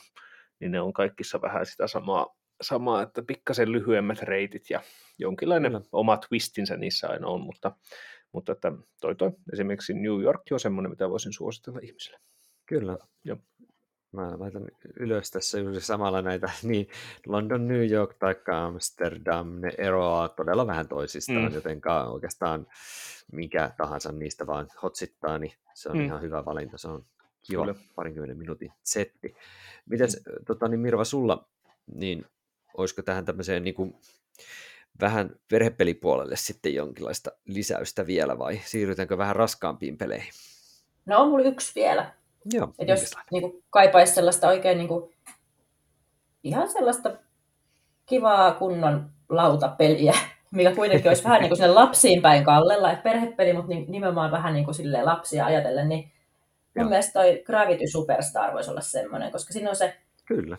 niin ne on kaikissa vähän sitä samaa, samaa että pikkasen lyhyemmät reitit ja jonkinlainen Kyllä. oma twistinsä niissä aina on, mutta, mutta että toi, toi esimerkiksi New York on semmoinen, mitä voisin suositella ihmisille. Kyllä. Joo. Mä laitan ylös tässä juuri samalla näitä, niin London, New York tai Amsterdam, ne eroaa todella vähän toisistaan, mm. joten oikeastaan mikä tahansa niistä vaan hotsittaa, niin se on mm. ihan hyvä valinta. Se on kiva Kyllä. parinkymmenen minuutin setti. Miten mm. tota, niin Mirva, sulla, niin olisiko tähän tämmöiseen niin kuin, vähän perhepelipuolelle sitten jonkinlaista lisäystä vielä vai siirrytäänkö vähän raskaampiin peleihin? No on mulla yksi vielä. Joo, Et jos niin kuin, kaipaisi sellaista oikein niin kuin, ihan sellaista kivaa kunnon lautapeliä, mikä kuitenkin olisi vähän niin kuin sinne lapsiin päin kallella, että perhepeli, mutta nimenomaan vähän niin kuin silleen lapsia ajatellen, niin mun Joo. mielestä toi Gravity Superstar voisi olla semmoinen, koska siinä on se Kyllä.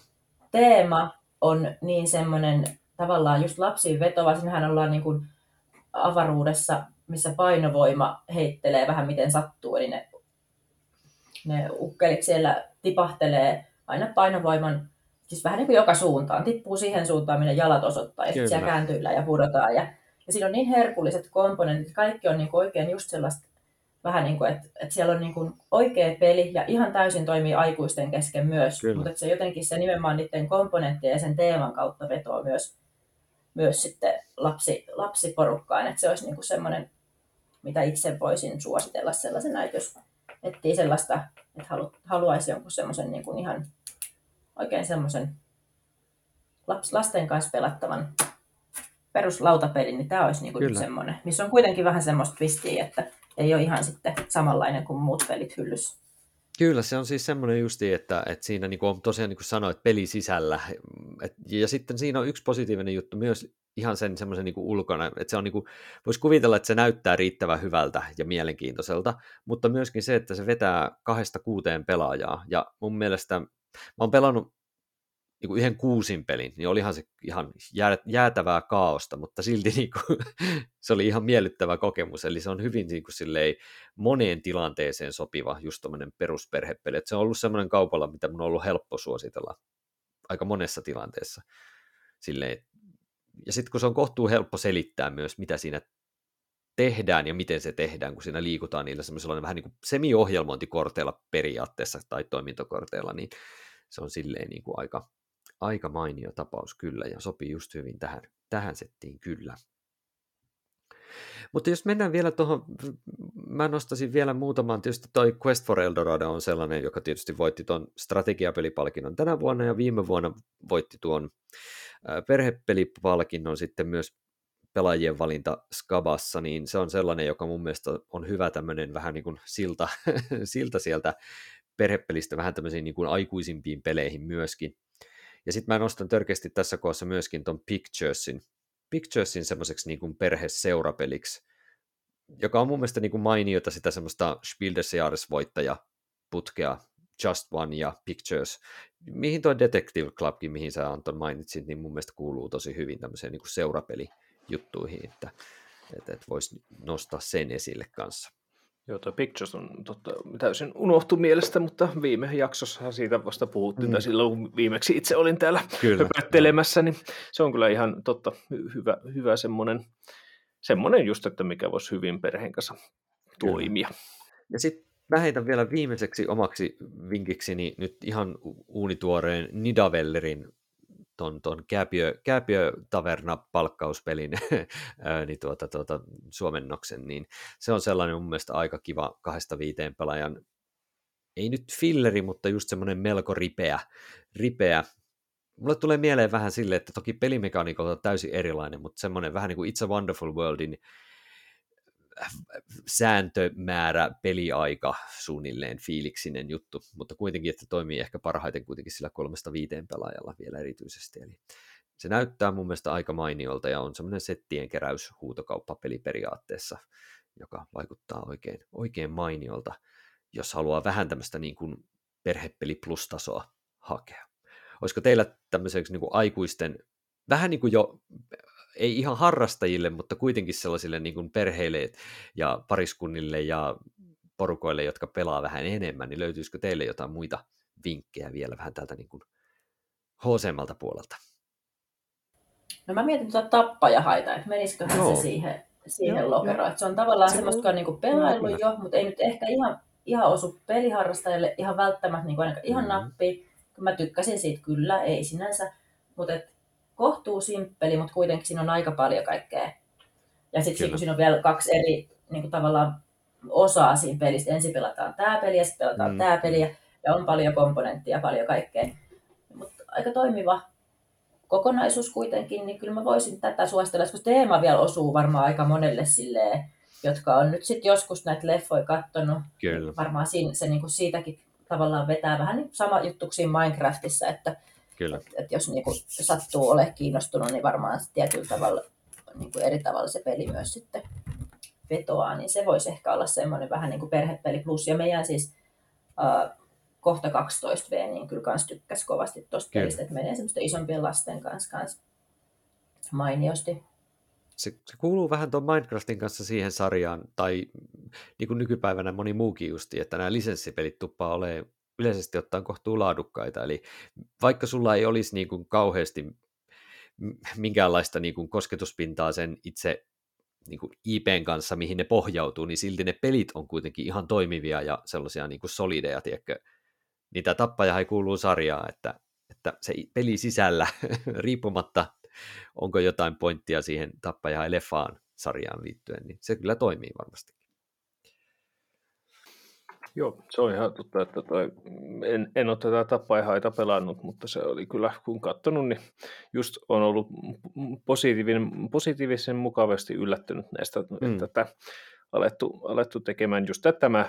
teema on niin semmoinen tavallaan just lapsiin vetova, siinähän ollaan niin kuin avaruudessa, missä painovoima heittelee vähän miten sattuu, eli ne, ne ukkelit siellä tipahtelee aina painovoiman siis vähän niin kuin joka suuntaan. Tippuu siihen suuntaan, minne jalat osoittaa, ja sitten siellä kääntyillä ja pudotaan. Ja, ja siinä on niin herkulliset komponentit, kaikki on niin kuin oikein just sellaista, vähän niin kuin, että, että siellä on niin kuin oikea peli ja ihan täysin toimii aikuisten kesken myös, Kyllä. mutta että se jotenkin se nimenomaan niiden komponenttien ja sen teeman kautta vetoo myös, myös sitten lapsi, lapsiporukkaan, että se olisi niin kuin semmoinen, mitä itse voisin suositella sellaisena, että jos etsii sellaista, että haluaisi jonkun semmoisen niin kuin ihan oikein semmoisen lasten kanssa pelattavan peruslautapelin, niin tämä olisi niinku semmoinen, missä on kuitenkin vähän semmoista twistiä, että ei ole ihan sitten samanlainen kuin muut pelit hyllyssä. Kyllä, se on siis semmoinen justi, että, että siinä niin kuin tosiaan niin kuin sanoit, peli sisällä. Et, ja sitten siinä on yksi positiivinen juttu myös ihan sen semmoisen niin ulkona, että se on niin kuin, voisi kuvitella, että se näyttää riittävän hyvältä ja mielenkiintoiselta, mutta myöskin se, että se vetää kahdesta kuuteen pelaajaa. Ja mun mielestä mä oon pelannut niin yhden kuusin pelin, niin olihan se ihan jäätävää kaaosta, mutta silti niin kuin, se oli ihan miellyttävä kokemus, eli se on hyvin niin kuin, silleen, moneen tilanteeseen sopiva just tämmöinen perusperhepeli, että se on ollut semmoinen kaupalla, mitä mun on ollut helppo suositella aika monessa tilanteessa. Silleen, ja sitten kun se on kohtuu helppo selittää myös, mitä siinä tehdään ja miten se tehdään, kun siinä liikutaan niillä semmoisella vähän niin kuin semi-ohjelmointikorteilla periaatteessa tai toimintokorteilla, niin se on silleen niin kuin aika, aika mainio tapaus kyllä ja sopii just hyvin tähän, tähän settiin kyllä. Mutta jos mennään vielä tuohon, mä nostaisin vielä muutaman, tietysti toi Quest for Eldorado on sellainen, joka tietysti voitti tuon strategiapelipalkinnon tänä vuonna ja viime vuonna voitti tuon perhepelipalkinnon sitten myös pelaajien valinta Skabassa, niin se on sellainen, joka mun mielestä on hyvä tämmöinen vähän niin kuin silta, silta sieltä perhepelistä vähän tämmöisiin niin kuin aikuisimpiin peleihin myöskin. Ja sitten mä nostan törkeästi tässä kohdassa myöskin ton Picturesin, Picturesin semmoiseksi niin kuin perheseurapeliksi, joka on mun mielestä niin kuin mainiota sitä semmoista Spiel des Jahres-voittaja putkea, Just One ja Pictures, mihin tuo Detective Clubkin, mihin sä Anton mainitsit, niin mun mielestä kuuluu tosi hyvin tämmöiseen niin kuin seurapeli juttuihin, että että et voisi nostaa sen esille kanssa. Joo, tuo Pictures on totta, täysin unohtu mielestä, mutta viime jaksossa siitä vasta puhuttiin, mm. tai silloin kun viimeksi itse olin täällä höpöttelemässä, niin se on kyllä ihan totta, hyvä, hyvä semmoinen, semmoinen just, että mikä voisi hyvin perheen kanssa toimia. Kyllä. Ja sitten mä heitän vielä viimeiseksi omaksi vinkikseni nyt ihan uunituoreen Nidavellerin ton, ton Kääpiö, Kääpiö Taverna palkkauspelin niin tuota, tuota, suomennoksen, niin se on sellainen mun mielestä aika kiva kahdesta viiteen pelaajan, ei nyt filleri, mutta just semmoinen melko ripeä, ripeä. Mulle tulee mieleen vähän sille, että toki pelimekaniikolta on täysin erilainen, mutta semmoinen vähän niin kuin It's a Wonderful Worldin sääntömäärä, peliaika suunnilleen fiiliksinen juttu, mutta kuitenkin, että toimii ehkä parhaiten kuitenkin sillä kolmesta viiteen pelaajalla vielä erityisesti. Eli se näyttää mun mielestä aika mainiolta ja on semmoinen settien keräys huutokauppapeli periaatteessa, joka vaikuttaa oikein, oikein mainiolta, jos haluaa vähän tämmöistä niin kuin perhepeli plus-tasoa hakea. Olisiko teillä tämmöiseksi niin kuin aikuisten, vähän niin kuin jo ei ihan harrastajille, mutta kuitenkin sellaisille niin kuin perheille ja pariskunnille ja porukoille, jotka pelaa vähän enemmän, niin löytyisikö teille jotain muita vinkkejä vielä vähän täältä niin kuin hc puolelta? No mä mietin tuota tappajahaita, että menisikö Joo. se siihen, siihen lokeroon. Että se on tavallaan se semmoista, on... niin pelailu jo, mutta ei nyt ehkä ihan, ihan osu peliharrastajille ihan välttämättä niin kuin ihan mm. nappi. Mä tykkäsin siitä kyllä, ei sinänsä, mutta et kohtuu simppeli, mutta kuitenkin siinä on aika paljon kaikkea. Ja sitten kun siinä on vielä kaksi eri niin kuin tavallaan osaa siinä pelistä. Ensin pelataan tämä peli ja sitten pelataan mm. tämä peli ja on paljon komponenttia, paljon kaikkea. Mutta aika toimiva kokonaisuus kuitenkin, niin kyllä mä voisin tätä suositella, koska teema vielä osuu varmaan aika monelle silleen, jotka on nyt sitten joskus näitä leffoja katsonut. Kyllä. Varmaan siinä, se niin kuin siitäkin tavallaan vetää vähän niin sama juttu kuin Minecraftissa, että Kyllä. Et, et jos niin kuin sattuu ole kiinnostunut, niin varmaan tietyllä tavalla niin kuin eri tavalla se peli myös sitten vetoaa, niin se voisi ehkä olla semmoinen vähän niin kuin perhepeli plus. Ja meidän siis äh, kohta 12V, niin kyllä kans tykkäsi kovasti tuosta pelistä, että menee semmoisten isompien lasten kanssa, kanssa mainiosti. Se, se kuuluu vähän tuon Minecraftin kanssa siihen sarjaan, tai niin kuin nykypäivänä moni muukin justi, että nämä lisenssipelit tuppaa olemaan yleisesti ottaen kohtuu laadukkaita. Eli vaikka sulla ei olisi niin kuin kauheasti minkäänlaista niin kuin kosketuspintaa sen itse niin kuin IPn kanssa, mihin ne pohjautuu, niin silti ne pelit on kuitenkin ihan toimivia ja sellaisia niin kuin solideja, tiedätkö? Niitä tappaja ei kuuluu sarjaa, että, että se peli sisällä, riippumatta onko jotain pointtia siihen tappaja ja leffaan sarjaan liittyen, niin se kyllä toimii varmasti. Joo, se on ihan totta, että toi, en, en ole tätä tappaihaita pelannut, mutta se oli kyllä, kun katsonut, niin just on ollut positiivinen, positiivisen mukavasti yllättynyt näistä, mm. että tätä alettu, alettu tekemään just tämä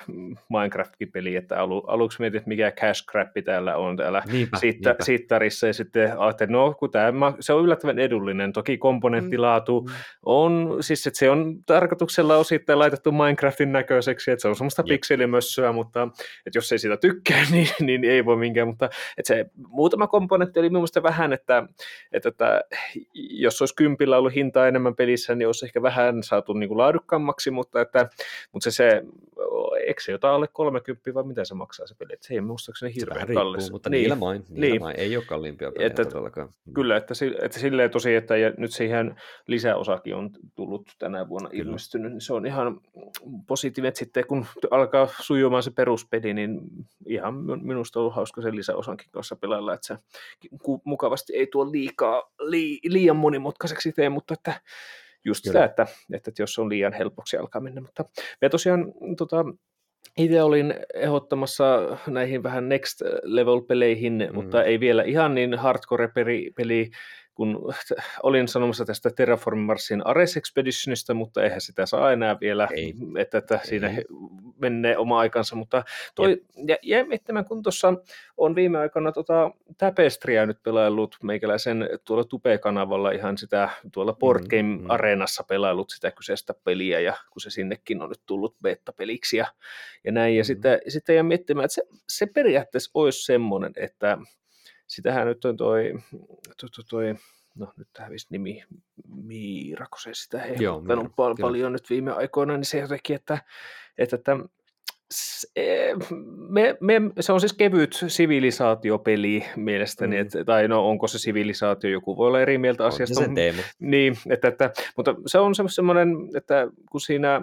Minecraft-peli, että alu, aluksi mietin, että mikä cash crappi täällä on täällä niinpä, siitä, niinpä. sittarissa, ja sitten ajattelin, no kun tämä, se on yllättävän edullinen, toki komponenttilaatu mm. on, siis että se on tarkoituksella osittain laitettu Minecraftin näköiseksi, että se on semmoista pikselimössöä, mutta että jos ei sitä tykkää, niin, niin ei voi minkään, mutta että se muutama komponentti oli mielestäni vähän, että, että, että jos olisi kympillä ollut hintaa enemmän pelissä, niin olisi ehkä vähän saatu niin kuin laadukkaammaksi, mutta että, mutta se, se eikö se jotain alle 30 vai mitä se maksaa se peli, että se ei muistaakseni hirveän se kallis. mutta niin, niillä main, niillä niin. main, ei ole kalliimpia pelejä että, todellakaan. Mm. Kyllä, että, että silleen tosi, että ja nyt siihen lisäosakin on tullut tänä vuonna kyllä. ilmestynyt, niin se on ihan positiivinen, että sitten kun alkaa sujumaan se peruspeli, niin ihan minusta on ollut hauska sen lisäosankin kanssa pelailla, että se mukavasti ei tuo liikaa, li, liian monimutkaiseksi tee, mutta että just Kyllä. sitä, että, että jos on liian helpoksi alkaa mennä. Mutta me tosiaan tota, itse olin ehdottamassa näihin vähän next level-peleihin, mm. mutta ei vielä ihan niin hardcore-peli, kun olin sanomassa tästä Terraform Marsin Ares Expeditionista, mutta eihän sitä saa enää vielä, ei. että, että ei. siinä menee oma aikansa, mutta toi, ja, ja miettimään, kun tuossa on viime aikoina tota Tapestria nyt pelaillut meikäläisen tuolla Tupe-kanavalla ihan sitä tuolla Board Game mm, mm. Areenassa pelaillut sitä kyseistä peliä, ja kun se sinnekin on nyt tullut beta-peliksi ja, ja näin, ja mm. sitten, sitten ja miettimään, että se, se periaatteessa olisi semmoinen, että sitähän nyt on toi, toi, toi, toi no nyt hävisi nimi, Miira, kun se sitä Miira, pal- paljon nyt viime aikoina, niin se jotenkin, että, että, s- e- me, me, se on siis kevyt sivilisaatiopeli mielestäni, Mm. että, tai no onko se sivilisaatio, joku voi olla eri mieltä On se asiasta. teema. Niin, että, että, mutta se on se- semmoinen, että kun siinä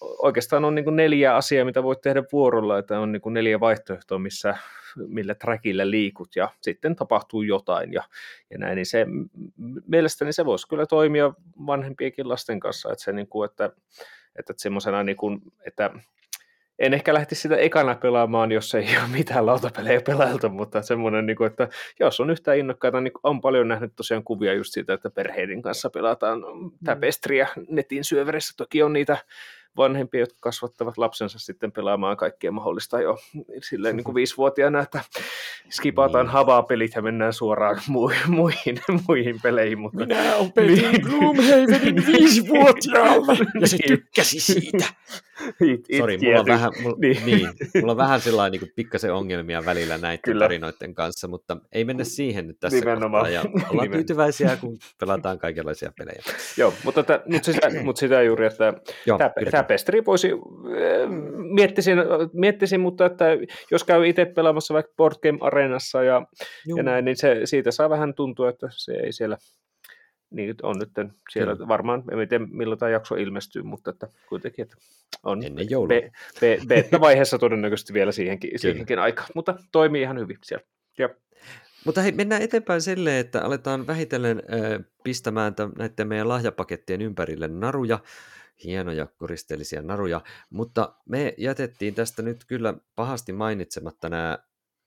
oikeastaan on niin neljä asiaa, mitä voit tehdä vuorolla, että on niin neljä vaihtoehtoa, missä, millä trackillä liikut ja sitten tapahtuu jotain ja, ja näin, niin se mielestäni se voisi kyllä toimia vanhempienkin lasten kanssa, että se niin kuin, että, että semmoisena niin kuin, että en ehkä lähtisi sitä ekana pelaamaan, jos ei ole mitään lautapelejä pelailtu, mutta semmoinen, niin kuin, että jos on yhtään innokkaita, niin on paljon nähnyt tosiaan kuvia just siitä, että perheiden kanssa pelataan täpestriä netin syöverissä. Toki on niitä vanhempia, jotka kasvattavat lapsensa sitten pelaamaan kaikkea mahdollista jo silleen niin kuin viisivuotiaana, että skipataan Niin. havaa-pelit ja mennään suoraan mu- muihin, muihin peleihin. Mutta... Minä opetin Niin. Gloomhavenin viisivuotiaalla ja se Niin. tykkäsi siitä. It, it Sori, mulla on vähän, mulla, niin. Niin. niin, mulla on vähän sellainen niin pikkasen ongelmia välillä näiden Kyllä. Tarinoiden kanssa, mutta ei mennä siihen nyt tässä Nimenomaan. kohtaa. Ja ollaan Nimen- tyytyväisiä, kun pelataan kaikenlaisia pelejä. Joo, mutta, tä, mutta, sitä, mutta sitä juuri, että Joo, tämä, pesteri voisi, äh, miettisin, miettisin, mutta että jos käy itse pelaamassa vaikka Board Game Arenassa ja, Juu. ja näin, niin se, siitä saa vähän tuntua, että se ei siellä, niin on nyt siellä Kyllä. varmaan, en tiedä milloin tämä jakso ilmestyy, mutta että kuitenkin, että on Ennen joulua. be, be, beta-vaiheessa todennäköisesti vielä siihenkin, siihenkin aikaan, mutta toimii ihan hyvin siellä. Ja, Mutta hei, mennään eteenpäin silleen, että aletaan vähitellen äh, pistämään tämän, näiden meidän lahjapakettien ympärille naruja, hienoja koristeellisia naruja, mutta me jätettiin tästä nyt kyllä pahasti mainitsematta nämä,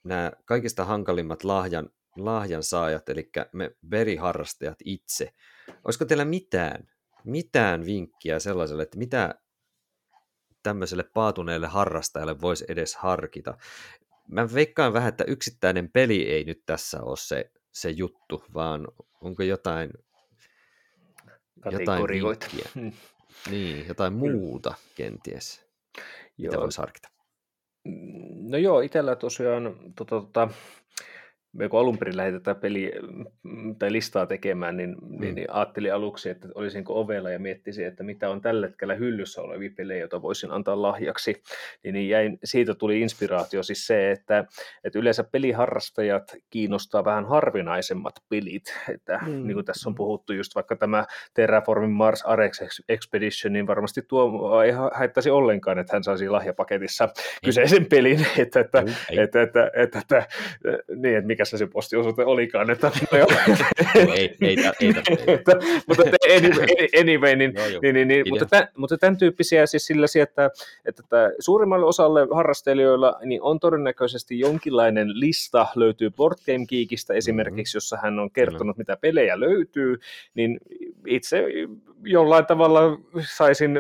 nämä kaikista hankalimmat lahjan, lahjan saajat, eli me veriharrastajat itse. Olisiko teillä mitään, mitään vinkkiä sellaiselle, että mitä tämmöiselle paatuneelle harrastajalle voisi edes harkita? Mä veikkaan vähän, että yksittäinen peli ei nyt tässä ole se, se juttu, vaan onko jotain, jotain vinkkiä? Mm. Niin, jotain muuta kenties, mitä Joo. voisi harkita. No joo, itsellä tosiaan, tota, tota, me kun alun perin lähdetään peli mm, tai listaa tekemään, niin, mm. niin, niin ajattelin aluksi, että olisinko ovella ja miettisin, että mitä on tällä hetkellä hyllyssä olevia pelejä, joita voisin antaa lahjaksi. Niin, niin jäin, siitä tuli inspiraatio siis se, että, että yleensä peliharrastajat kiinnostaa vähän harvinaisemmat pelit. Että, Mm. niin kuin tässä on puhuttu just vaikka tämä Terraformin Mars Arex Expedition, niin varmasti tuo ei ha- haittaisi ollenkaan, että hän saisi lahjapaketissa kyseisen pelin, että, että, ei. että, että, että, että, niin, että mikä se se postiosoite olikaan, että, no joo. ei, ei, ei, mutta anyway, niin, niin, niin, niin, mutta, tämän, mutta tämän tyyppisiä siis sillä että, että, suurimmalle osalle harrastelijoilla niin on todennäköisesti jonkinlainen lista löytyy Board Game Geekistä esimerkiksi, jossa hän on kertonut, mitä pelejä löytyy, niin itse jollain tavalla saisin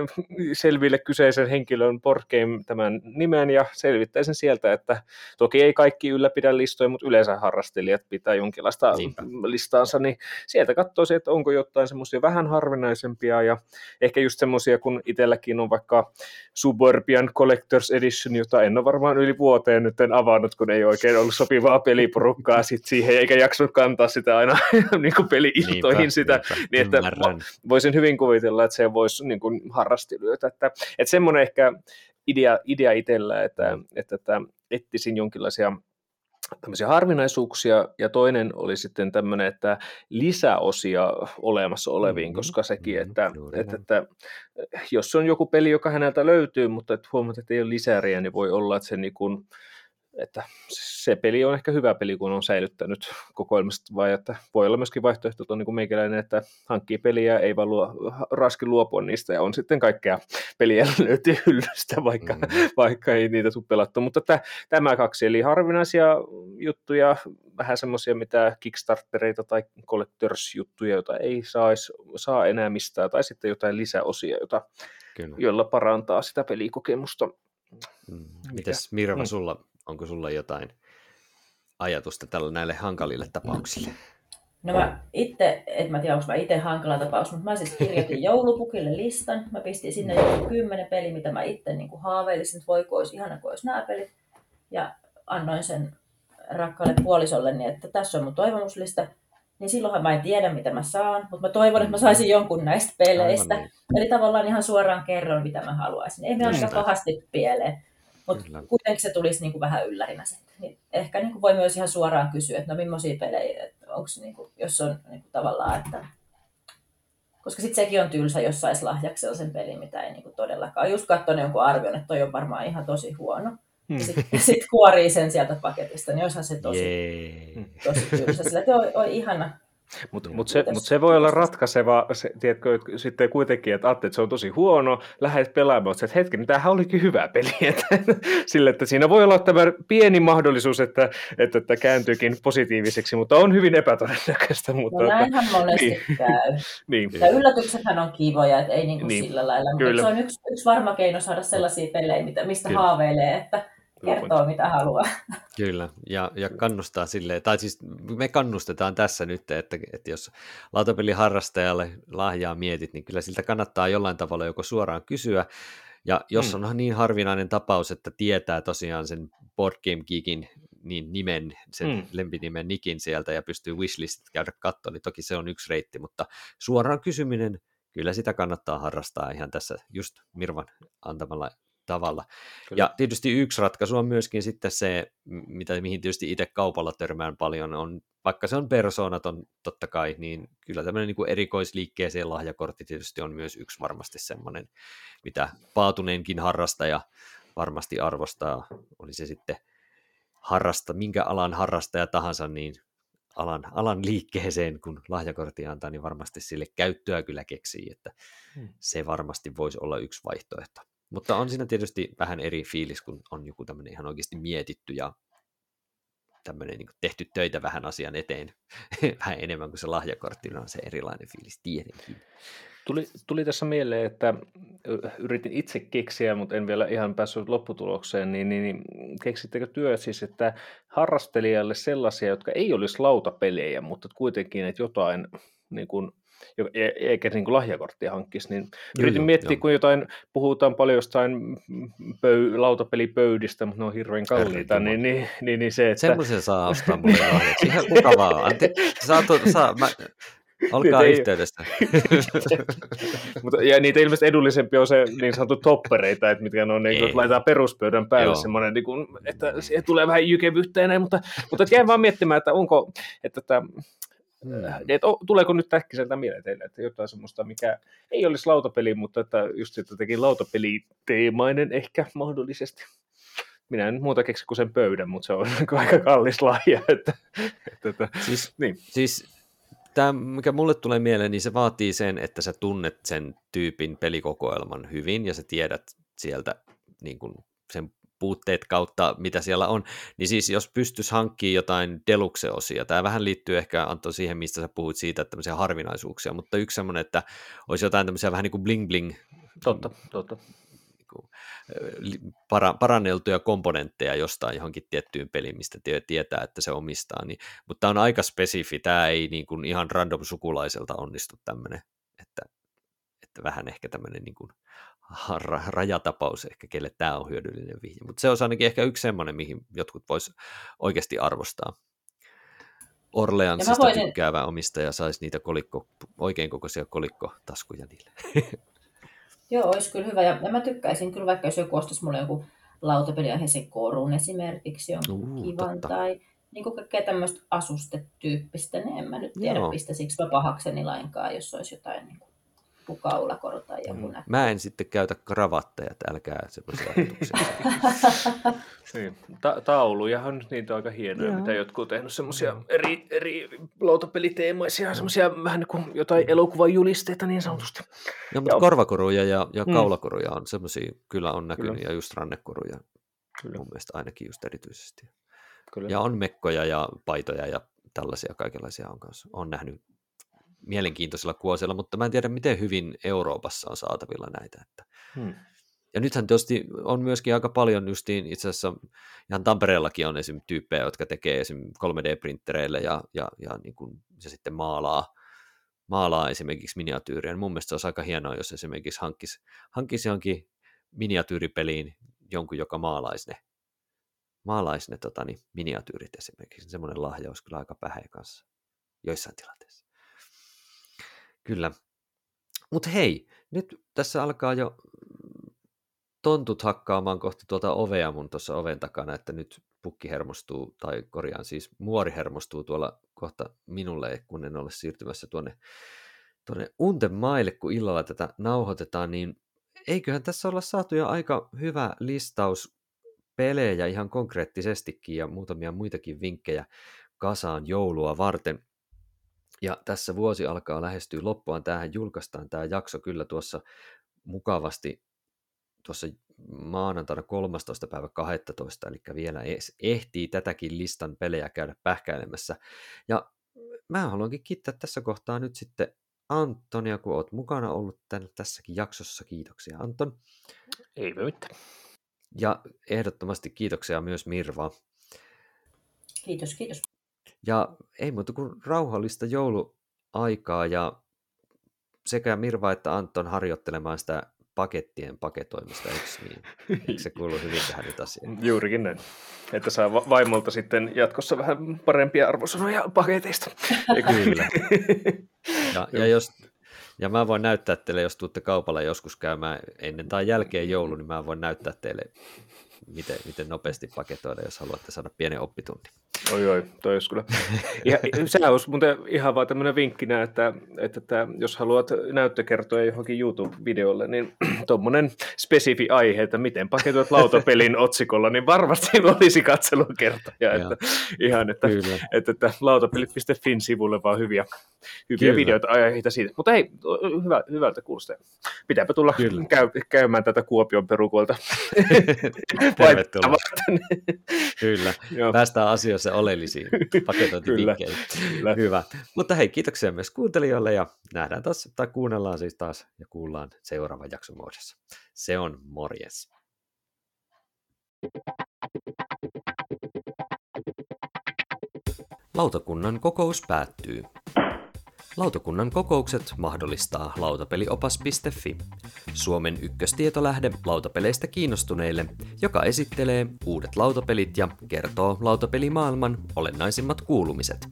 selville kyseisen henkilön Board Game tämän nimen ja selvittäisin sieltä, että toki ei kaikki ylläpidä listoja, mutta yleensä harrastelijat pitää jonkinlaista Niinpä. listaansa, niin sieltä katsoisin, että onko jotain semmoisia vähän harvinaisempia ja ehkä just semmoisia, kun itselläkin on vaikka Suburbian Collector's Edition, jota en ole varmaan yli vuoteen nyt en avannut, kun ei oikein ollut sopivaa peliporukkaa sit siihen, eikä jaksanut kantaa sitä aina niin kuin peli-iltoihin Niinpä, sitä, niinpä. niin että Ymmärrän. voisin hyvin kuvitella, että se voisi niin kuin harrastelijoita, että, että semmoinen ehkä idea, idea itsellä, että, että, että etsisin jonkinlaisia tämmöisiä harvinaisuuksia, ja toinen oli sitten tämmöinen, että lisäosia olemassa oleviin, Mhm, koska sekin, mhm, että, juuri että, että jos on joku peli, joka häneltä löytyy, mutta että huomaat, että ei ole lisäriä, niin voi olla, että se niin kuin, että se peli on ehkä hyvä peli, kun on säilyttänyt kokoelmasta, vai että voi olla myöskin vaihtoehto, on niin kuin meikäläinen, että hankkii peliä ei vaan luo, raskin luopua niistä, ja on sitten kaikkea peliä löytyy hyllystä, vaikka, Mm. vaikka ei niitä tule pelattu. Mutta tä, tämä kaksi, eli harvinaisia juttuja, vähän semmoisia, mitä Kickstartereita tai Collectors-juttuja, joita ei saisi, saa enää mistään, tai sitten jotain lisäosia, jota, Kyllä. joilla parantaa sitä pelikokemusta. Mm. Mites Mirva, Mm. sulla, onko sulla jotain ajatusta tällä näille hankalille tapauksille? No mä itse, en mä tiedä onko mä itse hankala tapaus, mutta mä siis kirjoitin joulupukille listan. Mä pistin sinne joku kymmenen peli, mitä mä itse niin kuin haaveilisin, että voi kun olisi ihana, kun olisi nämä pelit. Ja annoin sen rakkaalle puolisolle, niin että tässä on mun toivomuslista. niin silloinhan mä en tiedä, mitä mä saan, mutta mä toivon, että mä saisin jonkun näistä peleistä. Aivan niin. Eli tavallaan ihan suoraan kerron, mitä mä haluaisin. Ei me aika pahasti pieleen, mutta kuitenkin se tulisi niin kuin vähän yllärinä sitten. Niin ehkä niin kuin voi myös ihan suoraan kysyä, että no millaisia pelejä, että onko niin kuin, jos on niin kuin tavallaan, että koska sitten sekin on tylsä, jos saisi lahjaksi sellaisen pelin, mitä ei niinku todellakaan. Just katsoin jonkun arvion, että toi on varmaan ihan tosi huono. Hmm. Ja sitten sit kuorii sen sieltä paketista, niin olisihan se tosi, yeah. tosi tylsä. Sillä että oi, oi ihana, mutta mut se, mut se voi olla ratkaiseva, se, tiedätkö, sitten kuitenkin, että ajattelet, että se on tosi huono, lähdet pelaamaan, että hetken, niin tämähän olikin hyvä peli. Että, sille, että siinä voi olla tämä pieni mahdollisuus, että, että, että kääntyykin positiiviseksi, mutta on hyvin epätodennäköistä. Mutta, no näinhän monesti niin. käy. niin. Ja yllätyksethän on kivoja, että ei niin kuin niin. sillä lailla, mutta se on yksi, yksi varma keino saada sellaisia pelejä, mistä Kyllä. haaveilee, että kertoo mitä haluaa. Kyllä, ja, ja kannustaa silleen, tai siis me kannustetaan tässä nyt, että, että jos lautapeliharrastajalle lahjaa mietit, niin kyllä siltä kannattaa jollain tavalla joko suoraan kysyä, ja jos hmm. on niin harvinainen tapaus, että tietää tosiaan sen Board Game Geekin niin nimen, sen hmm. lempinimen nikin sieltä ja pystyy wishlistit käydä katsoa, niin toki se on yksi reitti, mutta suoraan kysyminen, kyllä sitä kannattaa harrastaa ihan tässä just Mirvan antamalla tavalla. Kyllä. Ja tietysti yksi ratkaisu on myöskin sitten se, mitä, mihin tietysti itse kaupalla törmään paljon, on, vaikka se on persoonaton totta kai, niin kyllä tämmöinen niin kuin erikoisliikkeeseen lahjakortti tietysti on myös yksi varmasti semmoinen, mitä paatuneenkin harrastaja varmasti arvostaa, oli se sitten harrasta, minkä alan harrastaja tahansa, niin alan, alan liikkeeseen, kun lahjakortti antaa, niin varmasti sille käyttöä kyllä keksii, että hmm. se varmasti voisi olla yksi vaihtoehto. Mutta on siinä tietysti vähän eri fiilis, kun on joku tämmöinen ihan oikeasti mietitty ja tämmöinen niin tehty töitä vähän asian eteen vähän enemmän kuin se lahjakortti, niin on se erilainen fiilis tietenkin. Tuli, tuli tässä mieleen, että yritin itse keksiä, mutta en vielä ihan päässyt lopputulokseen, niin, niin, niin keksittekö työ siis, että harrastelijalle sellaisia, jotka ei olisi lautapelejä, mutta kuitenkin, että jotain niin kuin eikä niin kuin lahjakorttia hankkisi, niin yritin joo, miettiä, joo. kun jotain, puhutaan paljon jostain pöy, lautapelipöydistä, mutta ne on hirveän kalliita, niin, niin, niin, niin, se, että... Semmoisen saa ostaa mulle lahjaksi, ihan kuka vaan. Ante, saa, saa, mä, Olkaa niitä yhteydessä. Mutta, ja niitä ilmeisesti edullisempi on se niin sanottu toppereita, että mitkä on, niin, kun laitetaan peruspöydän päälle Joo. semmoinen, niin kuin, että siihen tulee vähän jykevyyttä ja näin, mutta, mutta jäin vaan miettimään, että onko, että, että Hmm. että tuleeko nyt äkkiseltä mieleen teille, että jotain semmoista, mikä ei olisi lautapeli, mutta että just jotenkin lautapeliteemainen ehkä mahdollisesti. Minä en muuta keksi kuin sen pöydän, mutta se on aika kallis lahja. Että, että, että, siis, niin. siis tämä, mikä mulle tulee mieleen, niin se vaatii sen, että sä tunnet sen tyypin pelikokoelman hyvin ja sä tiedät sieltä niin kuin sen puutteet kautta, mitä siellä on, niin siis jos pystyisi hankkimaan jotain deluxe-osia, tämä vähän liittyy ehkä Antto siihen, mistä sä puhuit siitä, että tämmöisiä harvinaisuuksia, mutta yksi semmoinen, että olisi jotain tämmöisiä vähän niin kuin bling-bling Totta, totta. Niin para, paranneltuja komponentteja jostain johonkin tiettyyn peliin, mistä tietää, että se omistaa. Niin, mutta tämä on aika spesifi, tämä ei niin kuin ihan random sukulaiselta onnistu tämmöinen, että, että vähän ehkä tämmöinen niin kuin rajatapaus ehkä, kelle tämä on hyödyllinen vihje. Mutta se on ainakin ehkä yksi semmoinen, mihin jotkut vois oikeasti arvostaa. Orleansista voisin... tykkäävä omistaja saisi niitä kolikko, oikein kokoisia kolikkotaskuja niille. Joo, olisi kyllä hyvä. Ja, mä tykkäisin kyllä, vaikka jos joku ostaisi mulle joku lautapeliaiheisen korun esimerkiksi, jonkun uh, kivan, totta. tai niin kuin kaikkea tämmöistä asustetyyppistä, niin en mä nyt tiedä, Joo. siksi mä pahakseni lainkaan, jos olisi jotain niin kuin tai joku mm. näkö. Mä en sitten käytä kravatteja, että älkää semmoisia ajatuksia. niin. Ta- taulujahan nyt niitä on aika hienoja, Joo. mitä jotkut on tehnyt semmoisia eri, eri lautapeliteemaisia, semmoisia vähän niin kuin jotain elokuvan julisteita niin sanotusti. Joo, mutta ja korvakoruja ja, ja mm. kaulakoruja on semmoisia, kyllä on näkynyt, kyllä. ja just rannekoruja kyllä. mun mielestä ainakin just erityisesti. Kyllä. Ja on mekkoja ja paitoja ja tällaisia kaikenlaisia on kanssa. On nähnyt mielenkiintoisilla kuosilla, mutta mä en tiedä, miten hyvin Euroopassa on saatavilla näitä. Että. Hmm. Ja nythän tietysti on myöskin aika paljon justiin itse asiassa, ihan Tampereellakin on esim. tyyppejä, jotka tekee esim. 3D-printtereille ja, ja, ja niin kuin se sitten maalaa, maalaa esimerkiksi miniatyyriä. Mun mielestä se olisi aika hienoa, jos esimerkiksi hankkisi, hankkisi johonkin miniatyyripeliin jonkun, joka maalaisi ne, maalaisi ne tota, niin, miniatyyrit esimerkiksi. Semmoinen lahja olisi kyllä aika päheä kanssa joissain tilanteissa. Kyllä. Mutta hei, nyt tässä alkaa jo tontut hakkaamaan kohti tuota ovea mun tuossa oven takana, että nyt pukki hermostuu, tai korjaan siis muori hermostuu tuolla kohta minulle, kun en ole siirtymässä tuonne, tuonne unten maille, kun illalla tätä nauhoitetaan, niin eiköhän tässä olla saatu jo aika hyvä listaus pelejä ihan konkreettisestikin ja muutamia muitakin vinkkejä kasaan joulua varten. Ja tässä vuosi alkaa lähestyä loppuaan. Tähän julkaistaan tämä jakso kyllä tuossa mukavasti tuossa maanantaina 13. päivä 12, eli vielä ehtii tätäkin listan pelejä käydä pähkäilemässä. Ja mä haluankin kiittää tässä kohtaa nyt sitten Antonia, kun oot mukana ollut tämän, tässäkin jaksossa. Kiitoksia Anton. Ei mitään. Ja ehdottomasti kiitoksia myös Mirva. Kiitos, kiitos. Ja ei muuta kuin rauhallista jouluaikaa ja sekä Mirva että Anton harjoittelemaan sitä pakettien paketoimista, eikö niin? Eikö se kuulu hyvin tähän nyt asiaan? Juurikin näin. Että saa vaimolta sitten jatkossa vähän parempia arvosanoja paketeista. Kyllä. Ja, ja, jos, ja mä voin näyttää teille, jos tuutte kaupalla joskus käymään ennen tai jälkeen joulun, niin mä voin näyttää teille miten, miten nopeasti paketoida, jos haluatte saada pienen oppitunnin. Oi oi, toi olisi kyllä. Ja, sehän olisi muuten ihan vaan tämmöinen vinkkinä, että, että, että jos haluat näyttökertoja johonkin YouTube-videolle, niin tuommoinen spesifi aihe, että miten paketoit lautapelin otsikolla, niin varmasti olisi katselukertoja. Että, ihan, että, että, että, että lautapelit.fin sivulle vaan hyviä, hyviä kyllä. videoita aiheita siitä. Mutta hei, hyvä, hyvältä kuulostaa. Pitääpä tulla käy, käymään tätä Kuopion perukoilta. Tervetuloa. Kyllä, Joo. päästään asioissa oleellisiin paketointivinkkeihin. Hyvä. Mutta hei, kiitoksia myös kuuntelijoille ja nähdään taas, tai kuunnellaan siis taas ja kuullaan seuraavan jakson muodossa. Se on morjes. Lautakunnan kokous päättyy. Lautakunnan kokoukset mahdollistaa lautapeliopas.fi, Suomen ykköstietolähde lautapeleistä kiinnostuneille, joka esittelee uudet lautapelit ja kertoo lautapelimaailman olennaisimmat kuulumiset.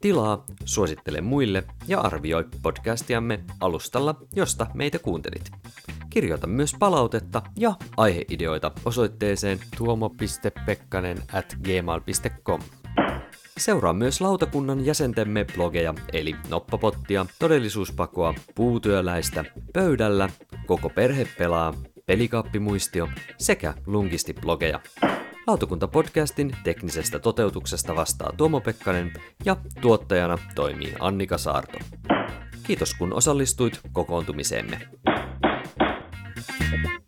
Tilaa, suosittele muille ja arvioi podcastiamme alustalla, josta meitä kuuntelit. Kirjoita myös palautetta ja aiheideoita osoitteeseen tuomo.pekkanen at gmail.com. Seuraa myös lautakunnan jäsentemme blogeja, eli Noppapottia, Todellisuuspakoa, Puutyöläistä, Pöydällä, Koko perhe pelaa, Pelikaappimuistio sekä Lungisti-blogeja. Lautakunta-podcastin teknisestä toteutuksesta vastaa Tuomo Pekkanen ja tuottajana toimii Annika Saarto. Kiitos kun osallistuit kokoontumiseemme. Thank you